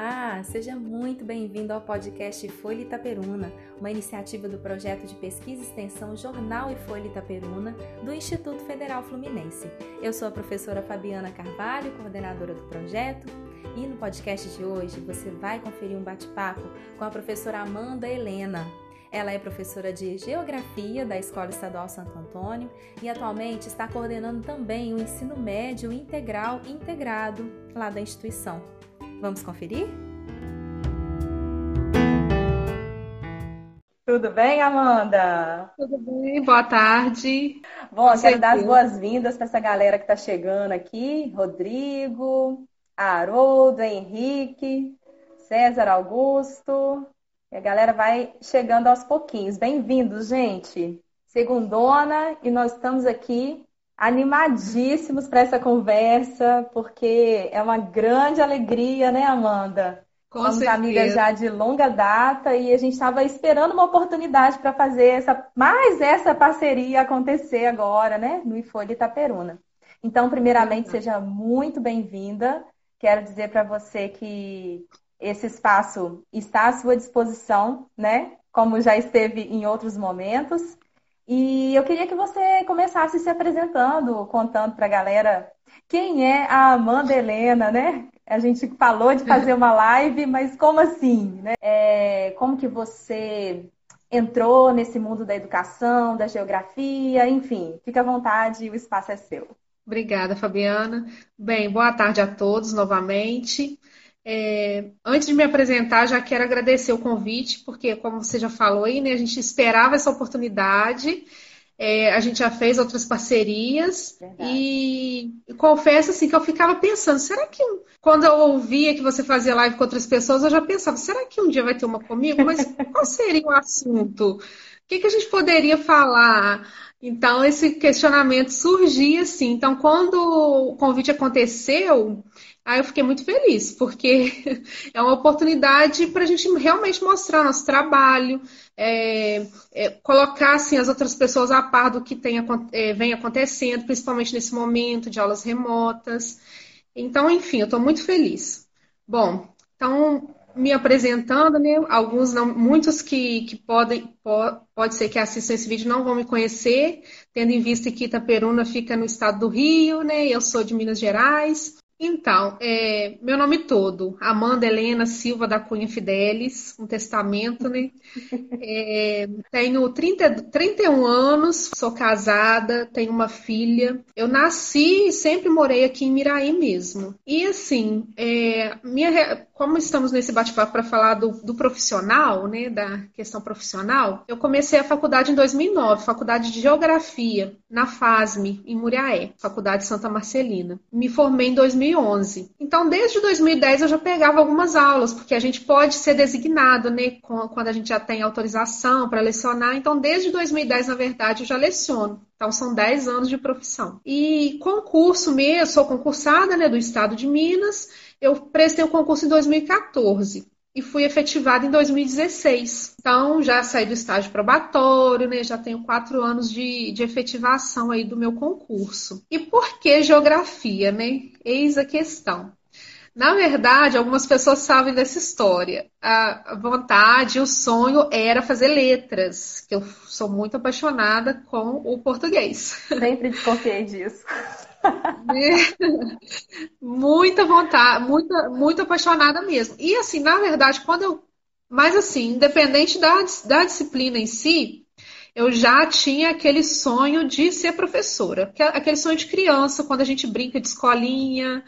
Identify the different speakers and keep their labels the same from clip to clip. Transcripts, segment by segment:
Speaker 1: Olá, seja muito bem-vindo ao podcast Folha Itaperuna, uma iniciativa do projeto de pesquisa e extensão Jornal e Folha Itaperuna do Instituto Federal Fluminense. Eu sou a professora Fabiana Carvalho, coordenadora do projeto, e no podcast de hoje você vai conferir um bate-papo com a professora Amanda Helena. Ela é professora de Geografia da Escola Estadual Santo Antônio e atualmente está coordenando também o ensino médio integral integrado lá da instituição. Vamos conferir?
Speaker 2: Tudo bem, Amanda?
Speaker 3: Tudo bem, boa tarde.
Speaker 2: Bom, eu quero dar as boas-vindas para essa galera que está chegando aqui: Rodrigo, Haroldo, Henrique, César Augusto. E a galera vai chegando aos pouquinhos. Bem-vindos, gente. Segundona, e nós estamos aqui animadíssimos para essa conversa, porque é uma grande alegria, né, Amanda?
Speaker 3: Com Somos certeza.
Speaker 2: amigas já de longa data e a gente estava esperando uma oportunidade para fazer essa, mais essa parceria acontecer agora, né, no Ifolha Itaperuna. Então, primeiramente, seja muito bem-vinda. Quero dizer para você que esse espaço está à sua disposição, né? Como já esteve em outros momentos. E eu queria que você começasse se apresentando, contando para a galera quem é a Amanda Helena, né? A gente falou de fazer uma live, mas como assim? Né? É, como que você entrou nesse mundo da educação, da geografia, enfim, fica à vontade, o espaço é seu.
Speaker 3: Obrigada, Fabiana. Bem, boa tarde a todos novamente. É, antes de me apresentar, já quero agradecer o convite, porque, como você já falou aí, né, a gente esperava essa oportunidade, é, a gente já fez outras parcerias, e, e, confesso assim, que eu ficava pensando, será que quando eu ouvia que você fazia live com outras pessoas, eu já pensava, será que um dia vai ter uma comigo? Mas qual seria o assunto? O que, que a gente poderia falar? Então, esse questionamento surgia assim. Então, quando o convite aconteceu, Aí eu fiquei muito feliz, porque é uma oportunidade para a gente realmente mostrar nosso trabalho, é, é, colocar assim, as outras pessoas a par do que tem, é, vem acontecendo, principalmente nesse momento de aulas remotas. Então, enfim, eu estou muito feliz. Bom, então, me apresentando, né? Alguns não, muitos que, que podem, po, pode ser que assistam esse vídeo não vão me conhecer, tendo em vista que Itaperuna fica no estado do Rio, né? Eu sou de Minas Gerais. Então, é, meu nome todo, Amanda Helena Silva da Cunha Fidelis, um testamento, né? É, tenho 30, 31 anos, sou casada, tenho uma filha. Eu nasci e sempre morei aqui em Miraí mesmo. E assim, é, minha, como estamos nesse bate-papo para falar do, do, profissional, né, da questão profissional, eu comecei a faculdade em 2009, faculdade de Geografia, na FASME, em Muriaé, Faculdade Santa Marcelina. Me formei em 2011. Então, desde 2010 eu já pegava algumas aulas, porque a gente pode ser designado, né, quando a gente já tem autorização para lecionar. Então, desde 2010, na verdade, eu já leciono. Então, são 10 anos de profissão. E concurso mesmo, sou concursada, né, do Estado de Minas, eu prestei o concurso em 2014 e fui efetivada em 2016. Então, já saí do estágio probatório, né? Já tenho quatro anos de, de efetivação aí do meu concurso. E por que geografia, né? Eis a questão. Na verdade, algumas pessoas sabem dessa história. A vontade, o sonho era fazer letras, que eu sou muito apaixonada com o português.
Speaker 2: Sempre desconfiei disso.
Speaker 3: muita vontade, muita, muito apaixonada mesmo. E assim, na verdade, quando eu. Mas assim, independente da, da disciplina em si, eu já tinha aquele sonho de ser professora. Aquele sonho de criança, quando a gente brinca de escolinha.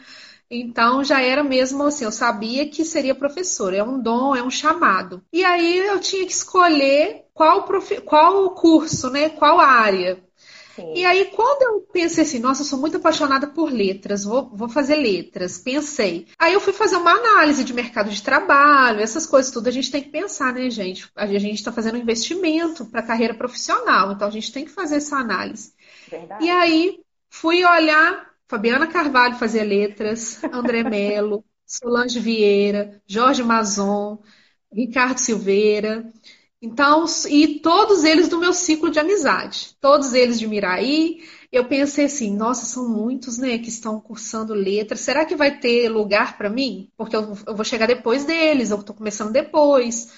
Speaker 3: Então já era mesmo assim, eu sabia que seria professora, é um dom, é um chamado. E aí eu tinha que escolher qual, prof... qual curso, né? Qual área. Sim. E aí, quando eu pensei assim, nossa, eu sou muito apaixonada por letras, vou, vou fazer letras, pensei. Aí eu fui fazer uma análise de mercado de trabalho, essas coisas tudo a gente tem que pensar, né, gente? A gente está fazendo um investimento para a carreira profissional, então a gente tem que fazer essa análise. Verdade. E aí fui olhar, Fabiana Carvalho fazia letras, André Melo, Solange Vieira, Jorge Mazon, Ricardo Silveira. Então, e todos eles do meu ciclo de amizade, todos eles de Miraí, eu pensei assim, nossa, são muitos, né, que estão cursando letras. Será que vai ter lugar para mim? Porque eu, eu, vou chegar depois deles, eu estou começando depois.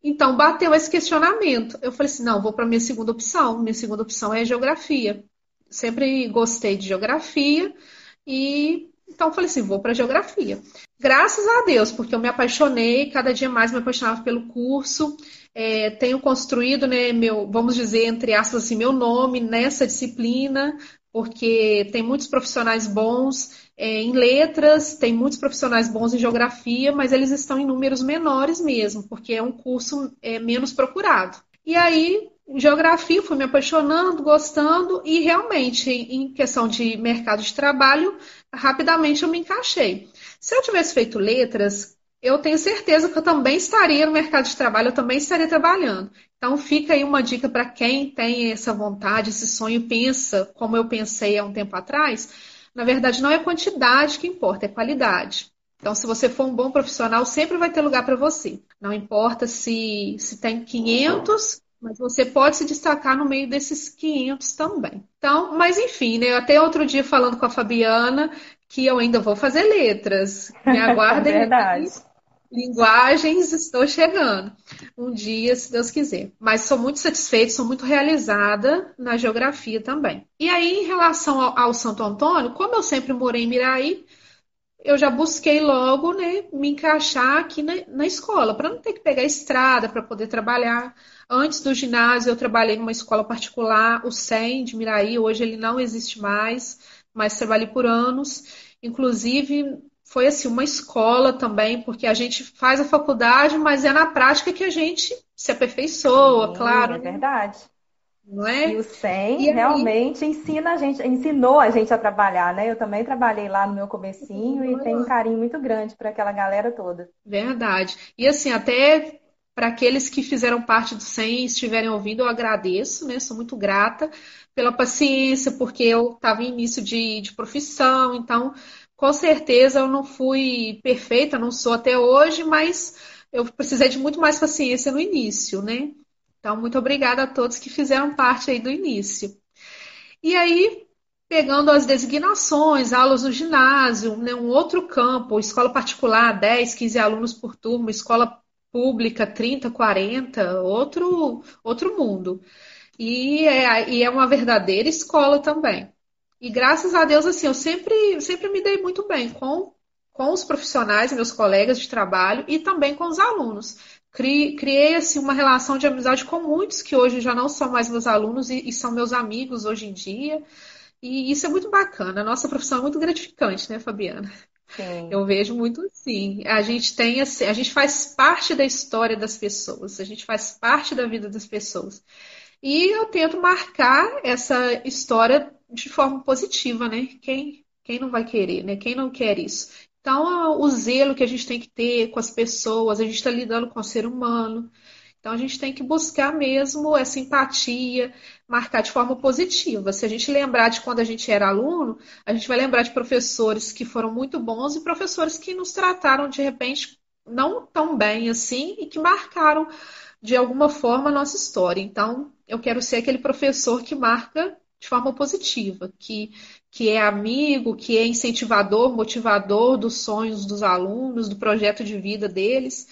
Speaker 3: Então, bateu esse questionamento. Eu falei assim, não, vou para minha segunda opção. Minha segunda opção é geografia. Sempre gostei de geografia e então falei assim, vou para geografia. Graças a Deus, porque eu me apaixonei, cada dia mais me apaixonava pelo curso. É, tenho construído, né, meu, vamos dizer, entre aspas, assim, meu nome nessa disciplina, porque tem muitos profissionais bons é, em letras, tem muitos profissionais bons em geografia, mas eles estão em números menores mesmo, porque é um curso é, menos procurado. E aí, geografia, fui me apaixonando, gostando, e realmente, em questão de mercado de trabalho, rapidamente eu me encaixei. Se eu tivesse feito letras, eu tenho certeza que eu também estaria no mercado de trabalho, eu também estaria trabalhando. Então, fica aí uma dica para quem tem essa vontade, esse sonho, pensa como eu pensei há um tempo atrás. Na verdade, não é quantidade que importa, é qualidade. Então, se você for um bom profissional, sempre vai ter lugar para você. Não importa se, se tem 500, mas você pode se destacar no meio desses 500 também. Então, mas enfim, né? Eu até outro dia falando com a Fabiana que eu ainda vou fazer letras. Me aguardem.
Speaker 2: é verdade.
Speaker 3: Linguagens, estou chegando. Um dia, se Deus quiser. Mas sou muito satisfeita, sou muito realizada na geografia também. E aí, em relação ao, ao Santo Antônio, como eu sempre morei em Miraí, eu já busquei logo né, me encaixar aqui na, na escola, para não ter que pegar estrada para poder trabalhar. Antes do ginásio, eu trabalhei numa escola particular, o SEM de Miraí, hoje ele não existe mais, mas trabalhei por anos. Inclusive, foi assim uma escola também, porque a gente faz a faculdade, mas é na prática que a gente se aperfeiçoa, Sim, claro.
Speaker 2: É verdade.
Speaker 3: Não é?
Speaker 2: E o SEM e realmente aí... ensina a gente, ensinou a gente a trabalhar, né? Eu também trabalhei lá no meu comecinho e tenho um carinho muito grande para aquela galera toda.
Speaker 3: Verdade. E assim, até para aqueles que fizeram parte do SEM e estiverem ouvindo, eu agradeço, né? Sou muito grata pela paciência, porque eu estava em início de, de profissão, então com certeza eu não fui perfeita, não sou até hoje, mas eu precisei de muito mais paciência no início, né? Então, muito obrigada a todos que fizeram parte aí do início. E aí, pegando as designações, aulas no ginásio, né, um outro campo, escola particular, 10, 15 alunos por turma, escola pública, 30, 40, outro, outro mundo. E é, e é uma verdadeira escola também. E graças a Deus, assim, eu sempre, sempre me dei muito bem com, com os profissionais, meus colegas de trabalho e também com os alunos. Criei, assim, uma relação de amizade com muitos que hoje já não são mais meus alunos e, e são meus amigos hoje em dia. E isso é muito bacana. A nossa profissão é muito gratificante, né, Fabiana?
Speaker 2: Sim.
Speaker 3: Eu vejo muito assim. A gente tem assim, a gente faz parte da história das pessoas, a gente faz parte da vida das pessoas. E eu tento marcar essa história de forma positiva, né? Quem, quem não vai querer, né? Quem não quer isso? Então, o zelo que a gente tem que ter com as pessoas, a gente está lidando com o ser humano. Então, a gente tem que buscar mesmo essa empatia, marcar de forma positiva. Se a gente lembrar de quando a gente era aluno, a gente vai lembrar de professores que foram muito bons e professores que nos trataram, de repente, não tão bem assim e que marcaram, de alguma forma, a nossa história. Então, eu quero ser aquele professor que marca de forma positiva, que, que é amigo, que é incentivador, motivador dos sonhos dos alunos, do projeto de vida deles.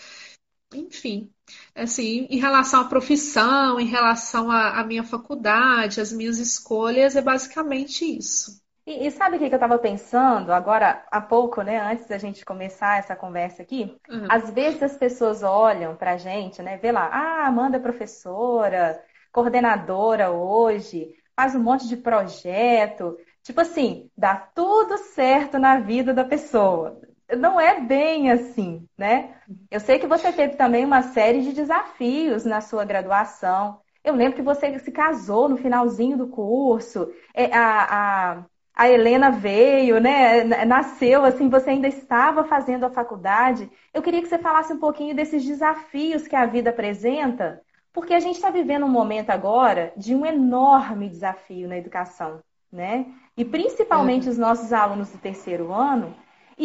Speaker 3: Enfim, assim, em relação à profissão, em relação à, à minha faculdade, às minhas escolhas, é basicamente isso.
Speaker 2: E, e sabe o que, eu estava pensando agora há pouco, né? Antes da gente começar essa conversa aqui? Uhum. Às vezes as pessoas olham para a gente, né? Vê lá, ah, Amanda é professora, coordenadora hoje, faz um monte de projeto. Tipo assim, dá tudo certo na vida da pessoa. Não é bem assim, né? Eu sei que você teve também uma série de desafios na sua graduação. Eu lembro que você se casou no finalzinho do curso. É, a, a, a Helena veio, né? Nasceu assim, você ainda estava fazendo a faculdade. Eu queria que você falasse um pouquinho desses desafios que a vida apresenta porque a gente está vivendo um momento agora de um enorme desafio na educação, né? E principalmente uhum. os nossos alunos do terceiro ano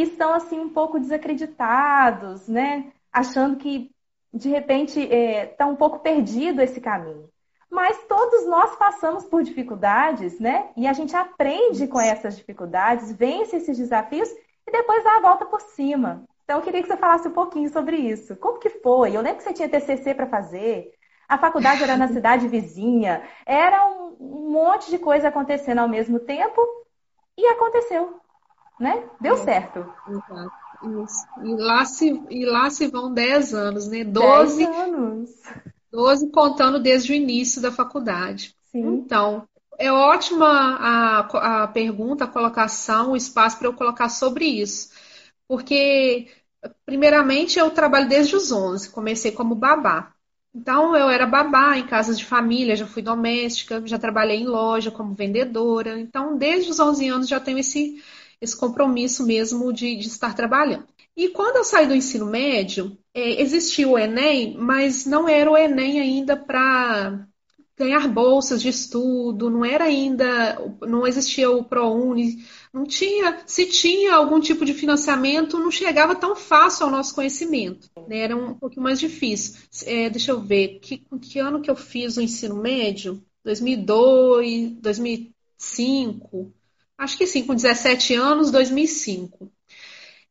Speaker 2: estão assim um pouco desacreditados, né? Achando que de repente está é, tá um pouco perdido esse caminho. Mas todos nós passamos por dificuldades, né? E a gente aprende com essas dificuldades, vence esses desafios e depois dá a volta por cima. Então, eu queria que você falasse um pouquinho sobre isso. Como que foi? Eu lembro que você tinha TCC para fazer, a faculdade era na cidade vizinha, era um, monte de coisa acontecendo ao mesmo tempo e aconteceu, né? Deu é. certo.
Speaker 3: Exato. Isso. E lá se, e lá se vão 10 anos, né? 12
Speaker 2: 10 anos.
Speaker 3: 12 contando desde o início da faculdade. Sim. Então, é ótima a, a pergunta, a colocação, o espaço para eu colocar sobre isso. Porque, primeiramente, eu trabalho desde os 11, comecei como babá. Então, eu era babá em casas de família, já fui doméstica, já trabalhei em loja como vendedora. Então, desde os 11 anos já tenho esse, esse compromisso mesmo de, de estar trabalhando. E quando eu saí do ensino médio, é, existia o Enem, mas não era o Enem ainda para ganhar bolsas de estudo, não era ainda, não existia o ProUni, não tinha, se tinha algum tipo de financiamento, não chegava tão fácil ao nosso conhecimento, né? era um pouquinho mais difícil. É, deixa eu ver, que, que ano que eu fiz o ensino médio? 2002, 2005, acho que sim, com 17 anos, 2005.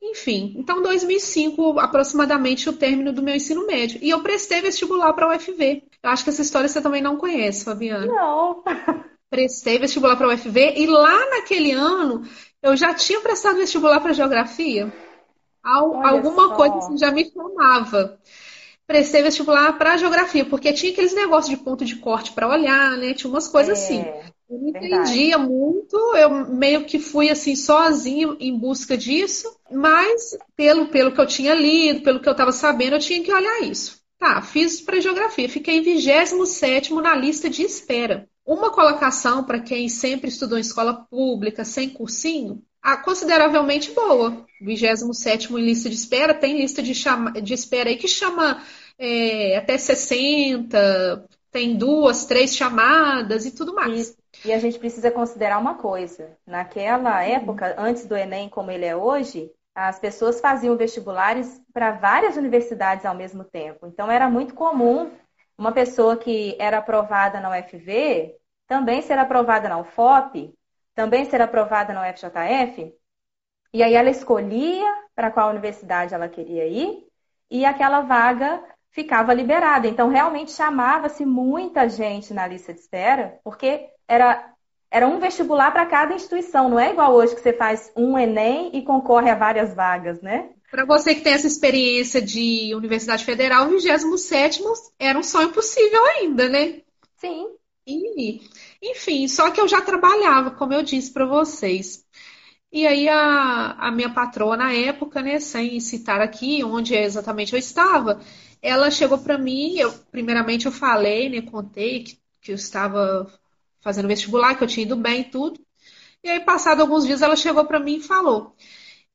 Speaker 3: Enfim, então 2005 aproximadamente o término do meu ensino médio. E eu prestei vestibular para a UFV. Eu acho que essa história você também não conhece, Fabiana.
Speaker 2: Não.
Speaker 3: Prestei vestibular para a UFV e lá naquele ano eu já tinha prestado vestibular para geografia. alguma só. coisa assim já me chamava. Prestei vestibular para geografia, porque tinha aqueles negócios de ponto de corte para olhar, né? Tinha umas coisas é. assim. Eu não entendia muito, eu meio que fui assim sozinho em busca disso, mas pelo, pelo que eu tinha lido, pelo que eu estava sabendo, eu tinha que olhar isso. Tá, fiz para geografia, fiquei em 27 na lista de espera. Uma colocação para quem sempre estudou em escola pública, sem cursinho, consideravelmente boa. 27 em lista de espera, tem lista de, chama, de espera aí que chama é, até 60, tem duas, três chamadas e tudo mais.
Speaker 2: E a gente precisa considerar uma coisa: naquela época, antes do Enem como ele é hoje, as pessoas faziam vestibulares para várias universidades ao mesmo tempo. Então era muito comum uma pessoa que era aprovada na UFV também ser aprovada na UFOP, também ser aprovada na UFJF. E aí ela escolhia para qual universidade ela queria ir e aquela vaga ficava liberada. Então realmente chamava-se muita gente na lista de espera, porque era, era um vestibular para cada instituição, não é igual hoje que você faz um Enem e concorre a várias vagas, né?
Speaker 3: Para você que tem essa experiência de Universidade Federal, o 27 era um sonho possível ainda, né?
Speaker 2: Sim.
Speaker 3: E, enfim, só que eu já trabalhava, como eu disse para vocês. E aí a, a minha patroa na época, né, sem citar aqui onde exatamente eu estava, ela chegou para mim, eu, primeiramente eu falei, né, contei que, que eu estava fazendo vestibular, que eu tinha ido bem e tudo. E aí, passado alguns dias, ela chegou para mim e falou: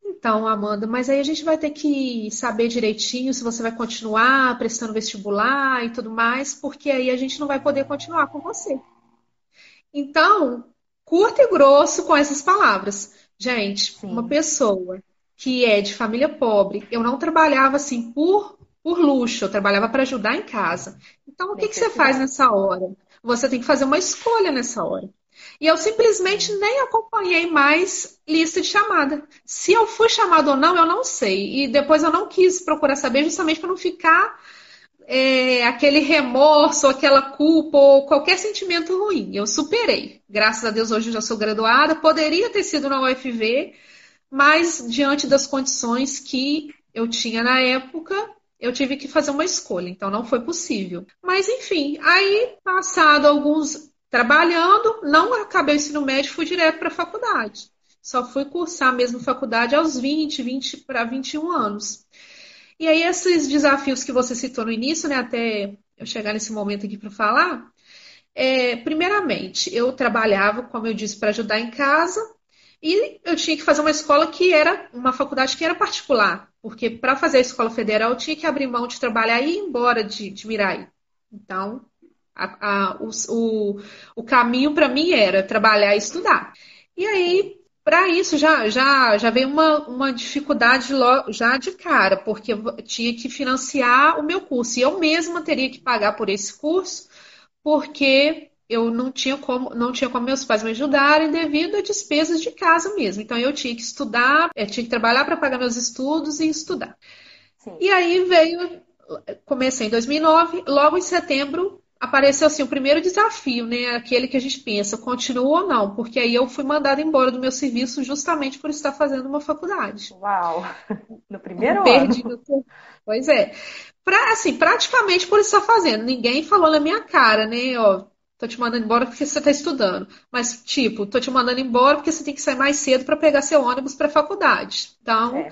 Speaker 3: Então, Amanda, mas aí a gente vai ter que saber direitinho se você vai continuar prestando vestibular e tudo mais, porque aí a gente não vai poder continuar com você. Então, curto e grosso com essas palavras. Gente, Sim. uma pessoa que é de família pobre, eu não trabalhava assim por, por luxo, eu trabalhava para ajudar em casa. Então, o que, que você faz nessa hora? Você tem que fazer uma escolha nessa hora. E eu simplesmente nem acompanhei mais lista de chamada. Se eu fui chamado ou não, eu não sei. E depois eu não quis procurar saber, justamente para não ficar é, aquele remorso, aquela culpa ou qualquer sentimento ruim. Eu superei. Graças a Deus, hoje eu já sou graduada. Poderia ter sido na UFV, mas diante das condições que eu tinha na época, eu tive que fazer uma escolha, então não foi possível. Mas enfim, aí passado alguns trabalhando, não acabei o ensino médio, fui direto para a faculdade. Só fui cursar mesmo faculdade aos 20, 20 para 21 anos. E aí esses desafios que você citou no início, né, até eu chegar nesse momento aqui para falar, é, primeiramente, eu trabalhava, como eu disse, para ajudar em casa, e eu tinha que fazer uma escola que era uma faculdade que era particular, porque para fazer a escola federal eu tinha que abrir mão de trabalhar e ir embora de, de Miraí. Então, a, a, o, o, o caminho para mim era trabalhar e estudar. E aí, para isso, já, já, já veio uma, uma dificuldade já de cara, porque eu tinha que financiar o meu curso. E eu mesma teria que pagar por esse curso, porque eu não tinha como, não tinha como meus pais me ajudarem devido a despesas de casa mesmo. Então eu tinha que estudar, eu tinha que trabalhar para pagar meus estudos e estudar. Sim. E aí veio, comecei em 2009, logo em setembro apareceu assim o primeiro desafio, né? Aquele que a gente pensa, continua ou não? Porque aí eu fui mandada embora do meu serviço justamente por estar fazendo uma faculdade.
Speaker 2: Uau! No primeiro Perdi ano. No...
Speaker 3: Pois é. Pra, assim, praticamente por estar fazendo. Ninguém falou na minha cara, né? Ó, tô te mandando embora porque você está estudando. Mas, tipo, tô te mandando embora porque você tem que sair mais cedo para pegar seu ônibus para a faculdade. Então,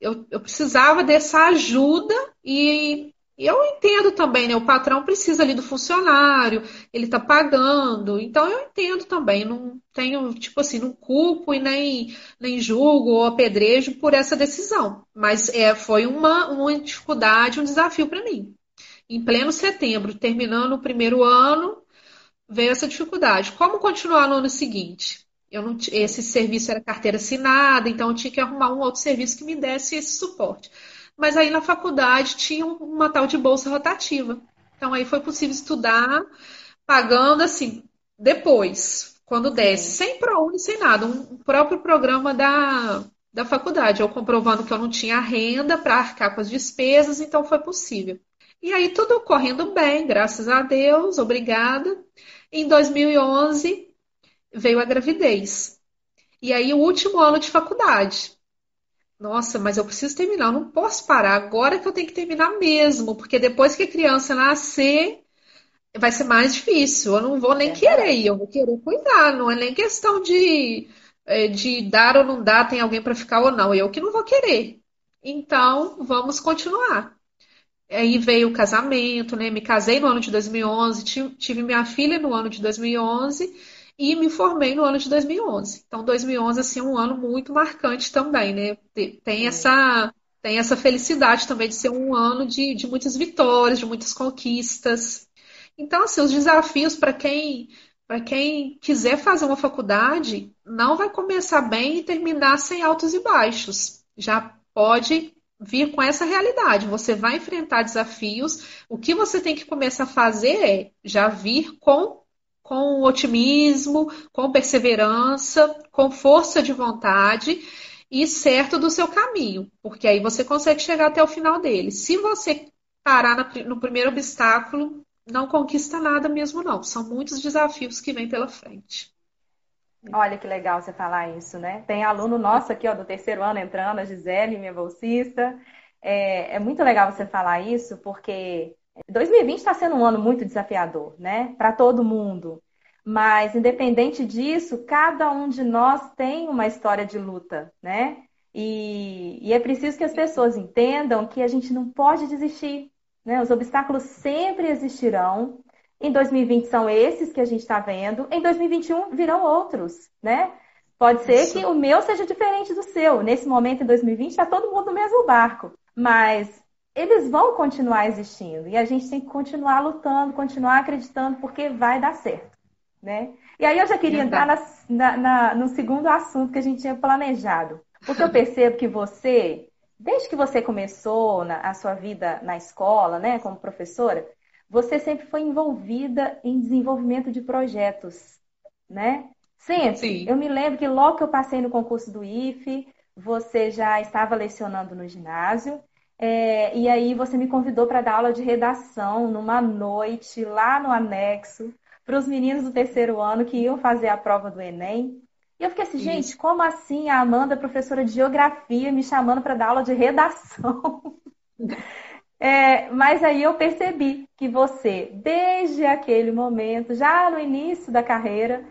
Speaker 3: eu, eu precisava dessa ajuda e eu entendo também, né? O patrão precisa ali do funcionário, ele está pagando. Então, eu entendo também. Não tenho, tipo assim, não culpo e nem, nem julgo ou apedrejo por essa decisão. Mas é, foi uma, uma dificuldade, um desafio para mim em pleno setembro, terminando o primeiro ano, veio essa dificuldade. Como continuar no ano seguinte? Eu não, esse serviço era carteira assinada, então eu tinha que arrumar um outro serviço que me desse esse suporte. Mas aí na faculdade tinha uma tal de bolsa rotativa. Então aí foi possível estudar pagando assim depois, quando desce, sem ProUni, sem nada, um próprio programa da, da faculdade, eu comprovando que eu não tinha renda para arcar com as despesas, então foi possível. E aí tudo correndo bem, graças a Deus, obrigada. Em 2011 veio a gravidez. E aí o último ano de faculdade. Nossa, mas eu preciso terminar, eu não posso parar. Agora que eu tenho que terminar mesmo, porque depois que a criança nascer, vai ser mais difícil. Eu não vou nem é querer, eu vou querer cuidar. Não é nem questão de, é, de dar ou não dar, tem alguém para ficar ou não. Eu que não vou querer. Então, vamos continuar. Aí veio o casamento, né? Me casei no ano de 2011, tive minha filha no ano de 2011 e me formei no ano de 2011. Então, 2011 assim, é um ano muito marcante também, né? Tem essa, tem essa felicidade também de ser um ano de, de muitas vitórias, de muitas conquistas. Então, assim, os desafios para quem para quem quiser fazer uma faculdade, não vai começar bem e terminar sem altos e baixos. Já pode vir com essa realidade. Você vai enfrentar desafios. O que você tem que começar a fazer é já vir com com otimismo, com perseverança, com força de vontade e certo do seu caminho, porque aí você consegue chegar até o final dele. Se você parar no primeiro obstáculo, não conquista nada mesmo, não. São muitos desafios que vêm pela frente.
Speaker 2: Olha que legal você falar isso, né? Tem aluno nosso aqui, ó, do terceiro ano entrando, a Gisele, minha bolsista. É, é muito legal você falar isso, porque 2020 está sendo um ano muito desafiador, né? Para todo mundo. Mas, independente disso, cada um de nós tem uma história de luta, né? E, e é preciso que as pessoas entendam que a gente não pode desistir, né? Os obstáculos sempre existirão, em 2020 são esses que a gente está vendo. Em 2021 virão outros, né? Pode ser Isso. que o meu seja diferente do seu. Nesse momento, em 2020, está todo mundo no mesmo barco. Mas eles vão continuar existindo. E a gente tem que continuar lutando, continuar acreditando, porque vai dar certo, né? E aí eu já queria entrar na, na, na, no segundo assunto que a gente tinha planejado. Porque eu percebo que você, desde que você começou a sua vida na escola, né, como professora, você sempre foi envolvida em desenvolvimento de projetos, né? Sempre. Sim. Eu me lembro que logo que eu passei no concurso do IFE, você já estava lecionando no ginásio. É, e aí você me convidou para dar aula de redação numa noite lá no anexo para os meninos do terceiro ano que iam fazer a prova do Enem. E eu fiquei assim, Isso. gente, como assim a Amanda, professora de geografia, me chamando para dar aula de redação? É, mas aí eu percebi que você, desde aquele momento, já no início da carreira,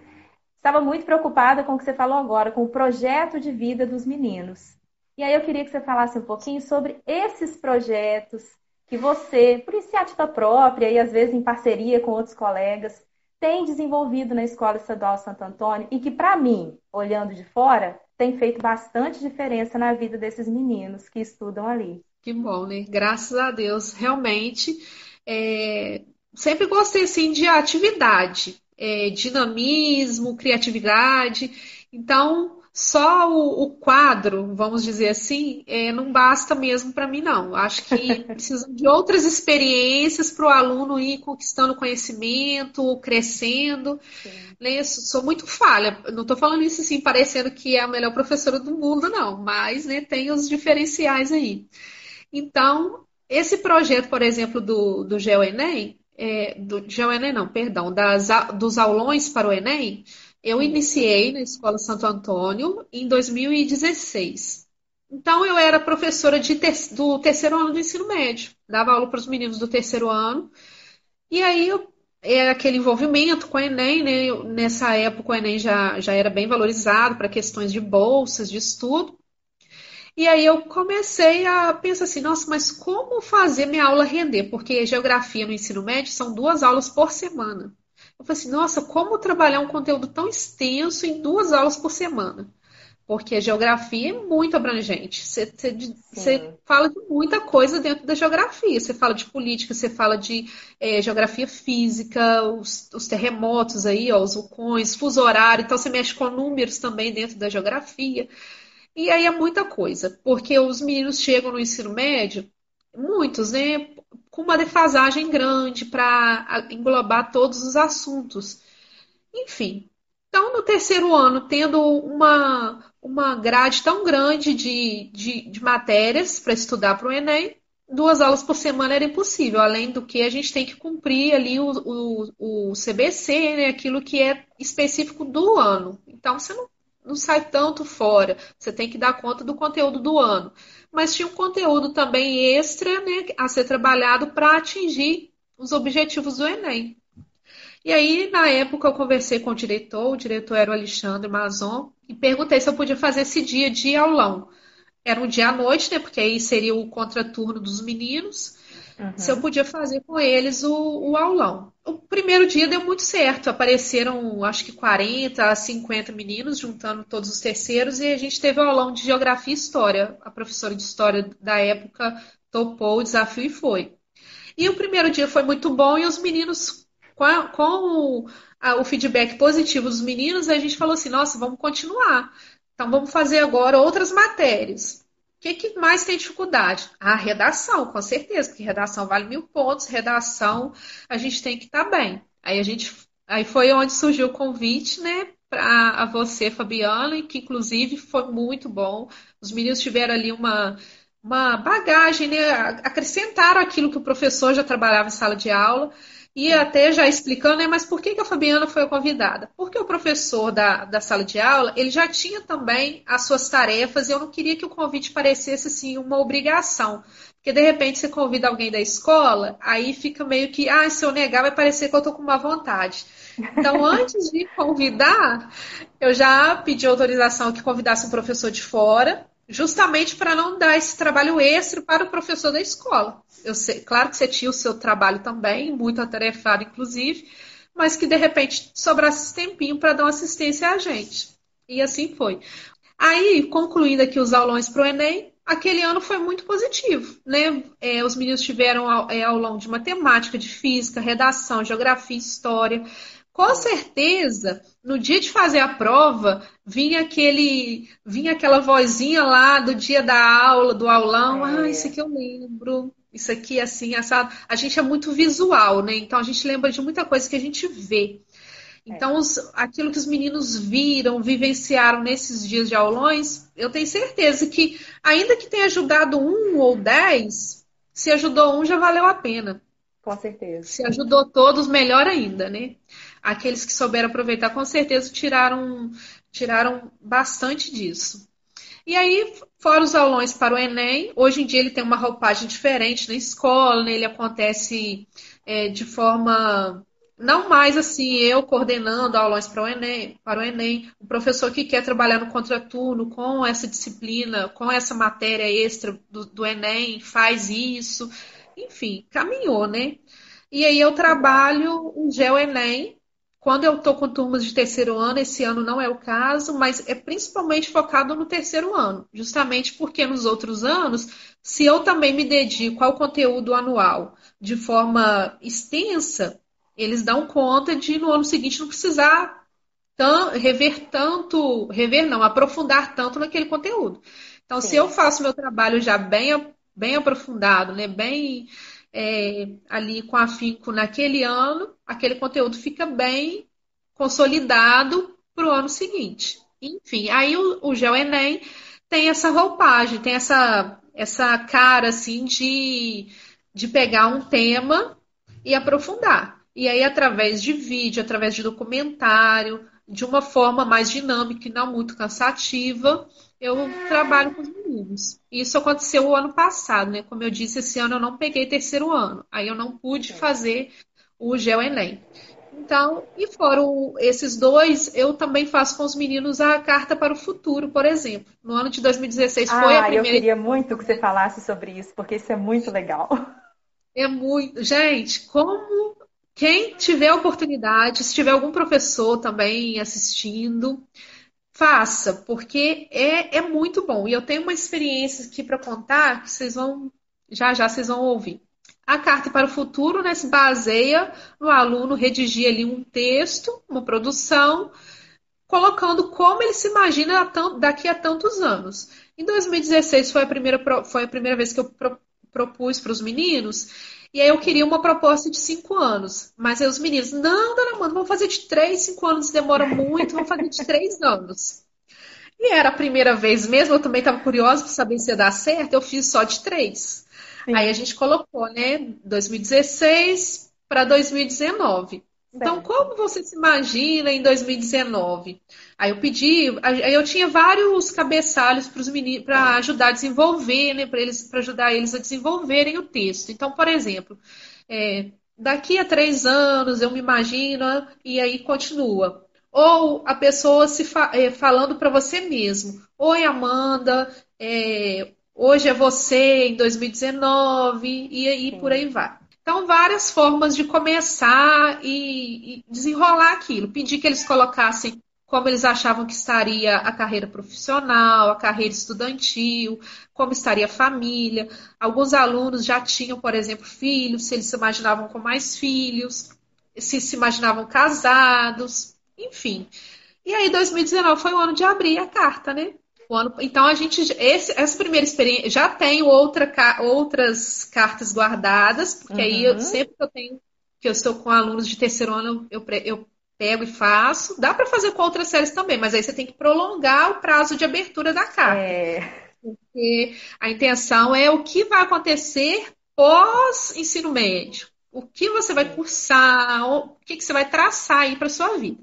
Speaker 2: estava muito preocupada com o que você falou agora, com o projeto de vida dos meninos. E aí eu queria que você falasse um pouquinho sobre esses projetos que você, por iniciativa própria e às vezes em parceria com outros colegas, tem desenvolvido na Escola Estadual Santo Antônio e que, para mim, olhando de fora, tem feito bastante diferença na vida desses meninos que estudam ali.
Speaker 3: Que bom, né? Graças a Deus, realmente. É... Sempre gostei assim de atividade, é, dinamismo, criatividade. Então, só o, o quadro, vamos dizer assim, é, não basta mesmo para mim, não. Acho que precisam de outras experiências para o aluno ir conquistando conhecimento, crescendo. Né? Sou muito falha. Não estou falando isso assim, parecendo que é a melhor professora do mundo, não. Mas né, tem os diferenciais aí. Então, esse projeto, por exemplo, do, do GeoEnem, é, do GeoEnem não, perdão, das, dos aulões para o Enem, eu iniciei na Escola Santo Antônio em 2016. Então, eu era professora ter do terceiro ano do ensino médio, dava aula para os meninos do terceiro ano. E aí, eu, era aquele envolvimento com o Enem, né? Eu, nessa época, o Enem já, já era bem valorizado para questões de bolsas, de estudo. E aí eu comecei a pensar assim, nossa, mas como fazer minha aula render? Porque geografia no ensino médio são duas aulas por semana. Eu falei assim, nossa, como trabalhar um conteúdo tão extenso em duas aulas por semana? Porque a geografia é muito abrangente. Você, você, você, fala de muita coisa dentro da geografia. Você fala de política, você fala de é, geografia física, os, os, terremotos aí, ó, os vulcões, fuso horário. Então você mexe com números também dentro da geografia. E aí é muita coisa, porque os meninos chegam no ensino médio, muitos, né? com uma defasagem grande para englobar todos os assuntos. Enfim, então no terceiro ano, tendo uma, uma grade tão grande de, de, de matérias para estudar para o Enem, duas aulas por semana era impossível, além do que a gente tem que cumprir ali o, o, o CBC, né, aquilo que é específico do ano. Então você não, não sai tanto fora, você tem que dar conta do conteúdo do ano mas tinha um conteúdo também extra né, a ser trabalhado para atingir os objetivos do Enem. E aí, na época, eu conversei com o diretor, o diretor era o Alexandre Mazon, e perguntei se eu podia fazer esse dia de aulão. Era um dia à noite, né? Porque aí seria o contraturno dos meninos. Uhum. Se eu podia fazer com eles o, o aulão. O primeiro dia deu muito certo. Apareceram, acho que 40 a 50 meninos, juntando todos os terceiros, e a gente teve o aulão de Geografia e História. A professora de História da época topou o desafio e foi. E o primeiro dia foi muito bom, e os meninos, com, a, com o, a, o feedback positivo dos meninos, a gente falou assim: nossa, vamos continuar. Então vamos fazer agora outras matérias que, que mais tem dificuldade? A redação, com certeza, porque redação vale mil pontos, redação a gente tem que estar tá bem. Aí a gente, aí foi onde surgiu o convite, né, para você, Fabiana, que inclusive foi muito bom. Os meninos tiveram ali uma, uma bagagem, né, acrescentaram aquilo que o professor já trabalhava em sala de aula. E até já explicando, né, mas por que, que a Fabiana foi convidada? Porque o professor da, da sala de aula, ele já tinha também as suas tarefas e eu não queria que o convite parecesse assim uma obrigação. Porque de repente você convida alguém da escola, aí fica meio que, ah, se eu negar vai parecer que eu tô com má vontade. Então, antes de convidar, eu já pedi autorização que convidasse um professor de fora, justamente para não dar esse trabalho extra para o professor da escola. Eu sei, claro que você tinha o seu trabalho também, muito atarefado, inclusive, mas que de repente sobrasse esse tempinho para dar uma assistência a gente. E assim foi. Aí, concluindo aqui os aulões para o Enem, aquele ano foi muito positivo, né? É, os meninos tiveram é, aulão de matemática, de física, redação, geografia, história. Com certeza, no dia de fazer a prova, vinha aquele, vinha aquela vozinha lá do dia da aula, do aulão, é. ah, isso aqui eu lembro isso aqui assim, assado. A gente é muito visual, né? Então a gente lembra de muita coisa que a gente vê. Então, os, aquilo que os meninos viram, vivenciaram nesses dias de aulões, eu tenho certeza que, ainda que tenha ajudado um ou dez, se ajudou um, já valeu a pena.
Speaker 2: Com certeza.
Speaker 3: Se ajudou todos, melhor ainda, né? Aqueles que souberam aproveitar, com certeza tiraram, tiraram bastante disso. E aí, fora os aulões para o Enem, hoje em dia ele tem uma roupagem diferente na escola, né? ele acontece é, de forma não mais assim, eu coordenando aulões para o Enem, para o Enem, o professor que quer trabalhar no contraturno com essa disciplina, com essa matéria extra do, do Enem, faz isso, enfim, caminhou, né? E aí eu trabalho o GEO Enem, quando eu estou com turmas de terceiro ano, esse ano não é o caso, mas é principalmente focado no terceiro ano, justamente porque nos outros anos, se eu também me dedico ao conteúdo anual de forma extensa, eles dão conta de no ano seguinte não precisar rever tanto, rever não, aprofundar tanto naquele conteúdo. Então, Sim. se eu faço meu trabalho já bem, bem aprofundado, né, bem é, ali com afinco naquele ano, aquele conteúdo fica bem consolidado para o ano seguinte. Enfim, aí o, o GeoEnem tem essa roupagem, tem essa, essa cara assim de, de pegar um tema e aprofundar. E aí, através de vídeo, através de documentário, de uma forma mais dinâmica e não muito cansativa, eu trabalho com os meninos. Isso aconteceu o ano passado, né? Como eu disse, esse ano eu não peguei terceiro ano. Aí eu não pude fazer o Geo Enem. Então, e foram esses dois, eu também faço com os meninos a carta para o futuro, por exemplo. No ano de 2016 foi
Speaker 2: ah,
Speaker 3: a primeira.
Speaker 2: Eu queria muito que você falasse sobre isso, porque isso é muito legal.
Speaker 3: É muito. Gente, como quem tiver a oportunidade, se tiver algum professor também assistindo, faça, porque é, é muito bom. E eu tenho uma experiência aqui para contar que vocês vão, já já vocês vão ouvir. A carta para o futuro né, se baseia no aluno redigir ali um texto, uma produção, colocando como ele se imagina daqui a tantos anos. Em 2016 foi a primeira, foi a primeira vez que eu propus para os meninos. E aí eu queria uma proposta de cinco anos. Mas aí os meninos, não, dona Amanda, vamos fazer de três, cinco anos demora muito, vamos fazer de três anos. E era a primeira vez mesmo, eu também estava curiosa para saber se ia dar certo, eu fiz só de três. Sim. Aí a gente colocou, né, 2016 para 2019. Então, como você se imagina em 2019? Aí eu pedi, aí eu tinha vários cabeçalhos para os meninos para ajudar a desenvolver, né, para eles, para ajudar eles a desenvolverem o texto. Então, por exemplo, é, daqui a três anos eu me imagino e aí continua. Ou a pessoa se fa é, falando para você mesmo. Oi, Amanda, é, hoje é você em 2019 e aí por aí vai. Então, várias formas de começar e, e desenrolar aquilo. Pedir que eles colocassem como eles achavam que estaria a carreira profissional, a carreira estudantil, como estaria a família. Alguns alunos já tinham, por exemplo, filhos, se eles se imaginavam com mais filhos, se se imaginavam casados, enfim. E aí, 2019 foi o ano de abrir a carta, né? Ano, então a gente esse, essa primeira experiência já tenho outra, outras cartas guardadas, porque uhum. aí eu, uhum. sempre que eu tenho que eu estou com alunos de terceiro ano, eu, eu pego e faço. Dá para fazer com outras séries também, mas aí você tem que prolongar o prazo de abertura da carta. É. Porque a intenção é o que vai acontecer pós ensino médio. O que você vai cursar, o que, que você vai traçar aí para sua vida.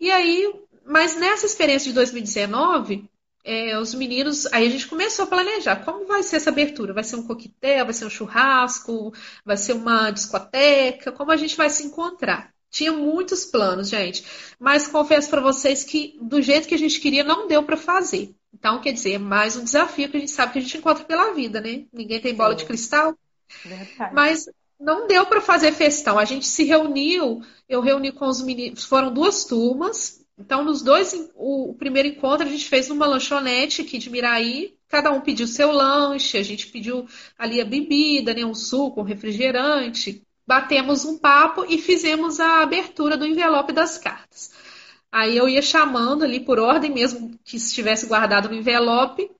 Speaker 3: E aí, mas nessa experiência de 2019, é, os meninos, aí a gente começou a planejar como vai ser essa abertura. Vai ser um coquetel, vai ser um churrasco, vai ser uma discoteca, como a gente vai se encontrar. Tinha muitos planos, gente, mas confesso para vocês que do jeito que a gente queria não deu para fazer. Então, quer dizer, é mais um desafio que a gente sabe que a gente encontra pela vida, né? Ninguém tem bola de cristal. Verdade. Mas não deu para fazer festão. A gente se reuniu, eu reuni com os meninos, foram duas turmas, então, nos dois, o, primeiro encontro a gente fez numa lanchonete aqui de Miraí. Cada um pediu seu lanche, a gente pediu ali a bebida, né, um suco, um refrigerante. Batemos um papo e fizemos a abertura do envelope das cartas. Aí eu ia chamando ali por ordem, mesmo que estivesse guardado no envelope,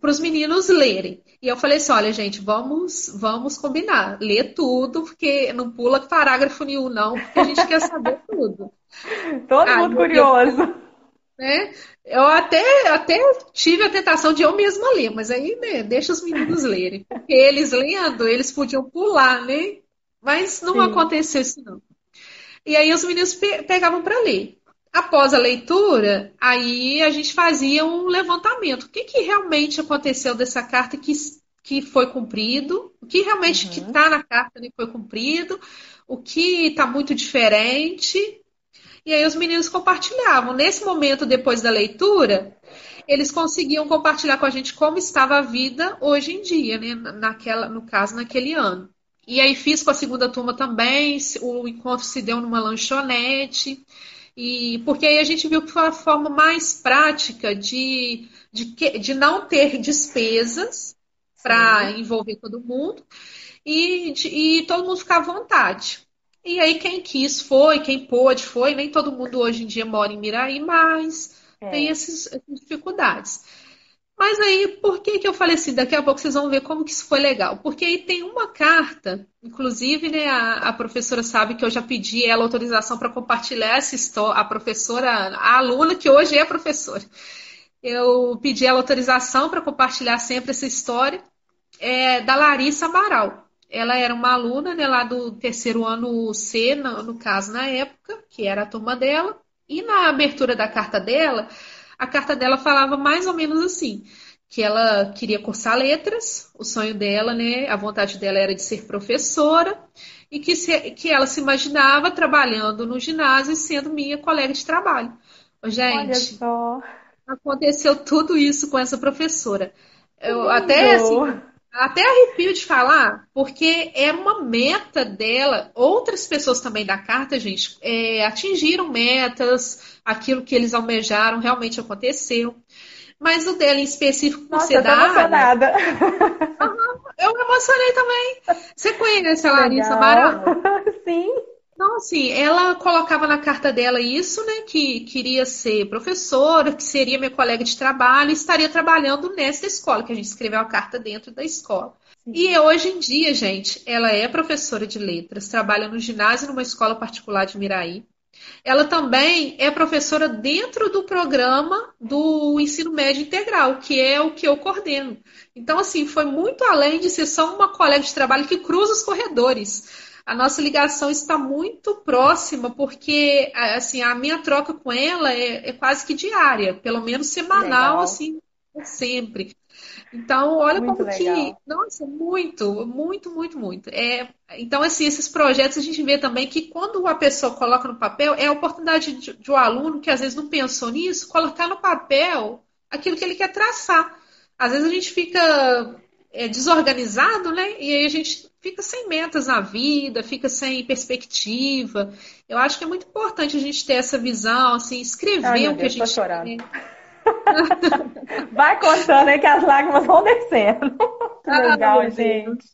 Speaker 3: para os meninos lerem. E eu falei assim: olha, gente, vamos, vamos combinar. Lê tudo, porque não pula parágrafo nenhum, não, porque a gente quer saber tudo.
Speaker 2: Todo Ai, mundo curioso. Deus,
Speaker 3: né? Eu até, até tive a tentação de eu mesma ler, mas aí, né, deixa os meninos lerem. Porque eles lendo, eles podiam pular, né? Mas não Sim. aconteceu isso, não. E aí os meninos pe pegavam para ler. Após a leitura, aí a gente fazia um levantamento. O que, que realmente aconteceu dessa carta que, que foi cumprido? O que realmente uhum. que está na carta né, foi cumprido? O que está muito diferente? E aí os meninos compartilhavam. Nesse momento, depois da leitura, eles conseguiam compartilhar com a gente como estava a vida hoje em dia, né? Naquela, no caso, naquele ano. E aí fiz com a segunda turma também, o encontro se deu numa lanchonete. E porque aí a gente viu que foi a forma mais prática de, de, de não ter despesas para envolver todo mundo e, de, e todo mundo ficar à vontade. E aí quem quis foi, quem pôde foi. Nem todo mundo hoje em dia mora em Miraí, mas é. tem essas, essas dificuldades. Mas aí, por que, que eu falei assim? Daqui a pouco vocês vão ver como que isso foi legal. Porque aí tem uma carta, inclusive, né, a, a professora sabe que eu já pedi ela autorização para compartilhar essa história, a professora, a aluna que hoje é professora. Eu pedi ela autorização para compartilhar sempre essa história é, da Larissa Amaral. Ela era uma aluna né, lá do terceiro ano C, no, no caso, na época, que era a turma dela. E na abertura da carta dela, a carta dela falava mais ou menos assim, que ela queria cursar letras, o sonho dela, né, a vontade dela era de ser professora e que, se, que ela se imaginava trabalhando no ginásio e sendo minha colega de trabalho. Gente, aconteceu tudo isso com essa professora. Eu até assim, até arrepio de falar, porque era uma meta dela. Outras pessoas também da carta, gente, é, atingiram metas, aquilo que eles almejaram realmente aconteceu. Mas o dela em específico,
Speaker 2: por ser da emocionada.
Speaker 3: eu me emocionei também. Você conhece a Larissa Amaral?
Speaker 2: Sim.
Speaker 3: Então, assim, ela colocava na carta dela isso, né? Que queria ser professora, que seria minha colega de trabalho e estaria trabalhando nessa escola, que a gente escreveu a carta dentro da escola. Sim. E hoje em dia, gente, ela é professora de letras, trabalha no ginásio numa escola particular de Miraí. Ela também é professora dentro do programa do ensino médio integral, que é o que eu coordeno. Então, assim, foi muito além de ser só uma colega de trabalho que cruza os corredores a nossa ligação está muito próxima, porque assim, a minha troca com ela é, é quase que diária, pelo menos semanal, legal. assim, sempre. Então, olha muito como legal. que. Nossa, muito, muito, muito, muito. É, então, assim, esses projetos a gente vê também que quando a pessoa coloca no papel, é a oportunidade de, de um aluno que às vezes não pensou nisso, colocar no papel aquilo que ele quer traçar. Às vezes a gente fica é, desorganizado, né? E aí a gente fica sem metas na vida, fica sem perspectiva. Eu acho que é muito importante a gente ter essa visão, assim, escrever Ai, o que Deus, a gente
Speaker 2: quer. Vai contando aí que as lágrimas vão descendo. Ah, legal, gente.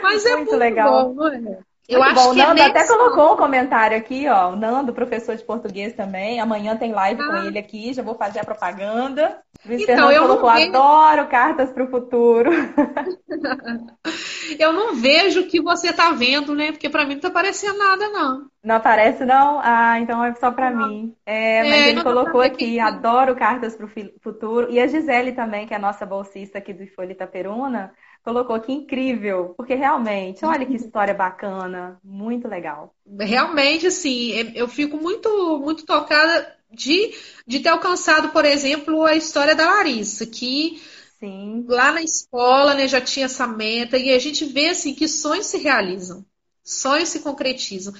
Speaker 3: Mas é muito, muito legal. Bom, é?
Speaker 2: Eu Muito acho bom. que o é Nando é até colocou um comentário aqui, ó. O Nando, professor de português também. Amanhã tem live ah. com ele aqui, já vou fazer a propaganda. Luiz então, Fernando eu colocou, vejo... adoro cartas para o futuro.
Speaker 3: eu não vejo o que você está vendo, né? Porque para mim não está aparecendo nada, não.
Speaker 2: Não aparece, não? Ah, então é só para mim. É, mas é, ele colocou aqui, aqui, adoro cartas para o futuro. E a Gisele também, que é a nossa bolsista aqui do Folha Itaperuna, colocou aqui incrível, porque realmente, olha que história bacana, muito legal.
Speaker 3: Realmente, assim, eu fico muito, muito tocada de, de ter alcançado, por exemplo, a história da Larissa, que Sim. lá na escola né, já tinha essa meta, e a gente vê assim que sonhos se realizam, sonhos se concretizam.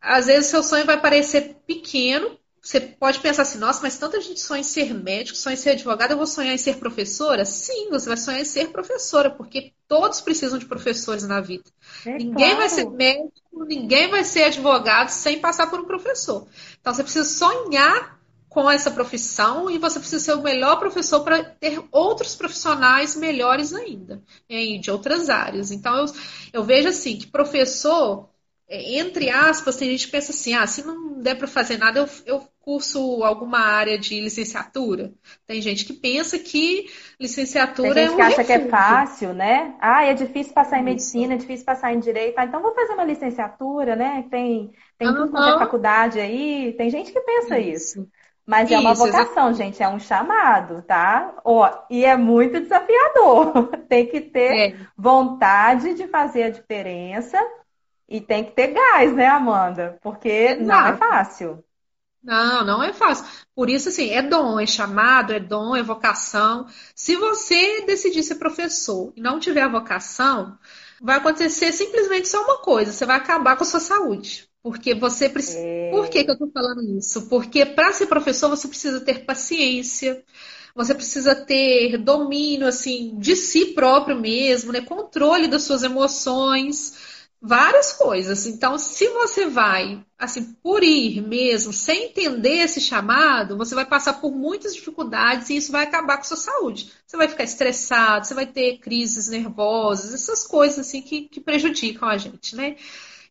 Speaker 3: Às vezes seu sonho vai parecer pequeno, você pode pensar assim, nossa, mas tanta gente sonha em ser médico, sonha em ser advogada, eu vou sonhar em ser professora? Sim, você vai sonhar em ser professora, porque todos precisam de professores na vida. É ninguém claro. vai ser médico, ninguém vai ser advogado sem passar por um professor. Então você precisa sonhar com essa profissão e você precisa ser o melhor professor para ter outros profissionais melhores ainda, de outras áreas. Então eu, eu vejo assim que professor é, entre aspas, tem gente que pensa assim: ah, se não der para fazer nada, eu, eu curso alguma área de licenciatura. Tem gente que pensa que licenciatura
Speaker 2: tem gente
Speaker 3: é um
Speaker 2: que acha refúgio. que é fácil, né? Ah, é difícil passar em medicina, é difícil passar em direito. Ah, então vou fazer uma licenciatura, né? Tem, tem tudo quanto é faculdade aí. Tem gente que pensa isso. isso. Mas é uma vocação, gente, é um chamado, tá? Ó, e é muito desafiador. tem que ter é. vontade de fazer a diferença e tem que ter gás, né, Amanda? Porque Exato. não é fácil.
Speaker 3: Não, não é fácil. Por isso, assim, é dom, é chamado, é dom, é vocação. Se você decidir ser professor e não tiver a vocação, vai acontecer simplesmente só uma coisa: você vai acabar com a sua saúde. Porque você precisa. É... Por que, que eu estou falando isso? Porque para ser professor você precisa ter paciência, você precisa ter domínio assim de si próprio mesmo, né? controle das suas emoções várias coisas. Então, se você vai, assim, por ir mesmo, sem entender esse chamado, você vai passar por muitas dificuldades e isso vai acabar com a sua saúde. Você vai ficar estressado, você vai ter crises nervosas, essas coisas, assim, que, que prejudicam a gente, né?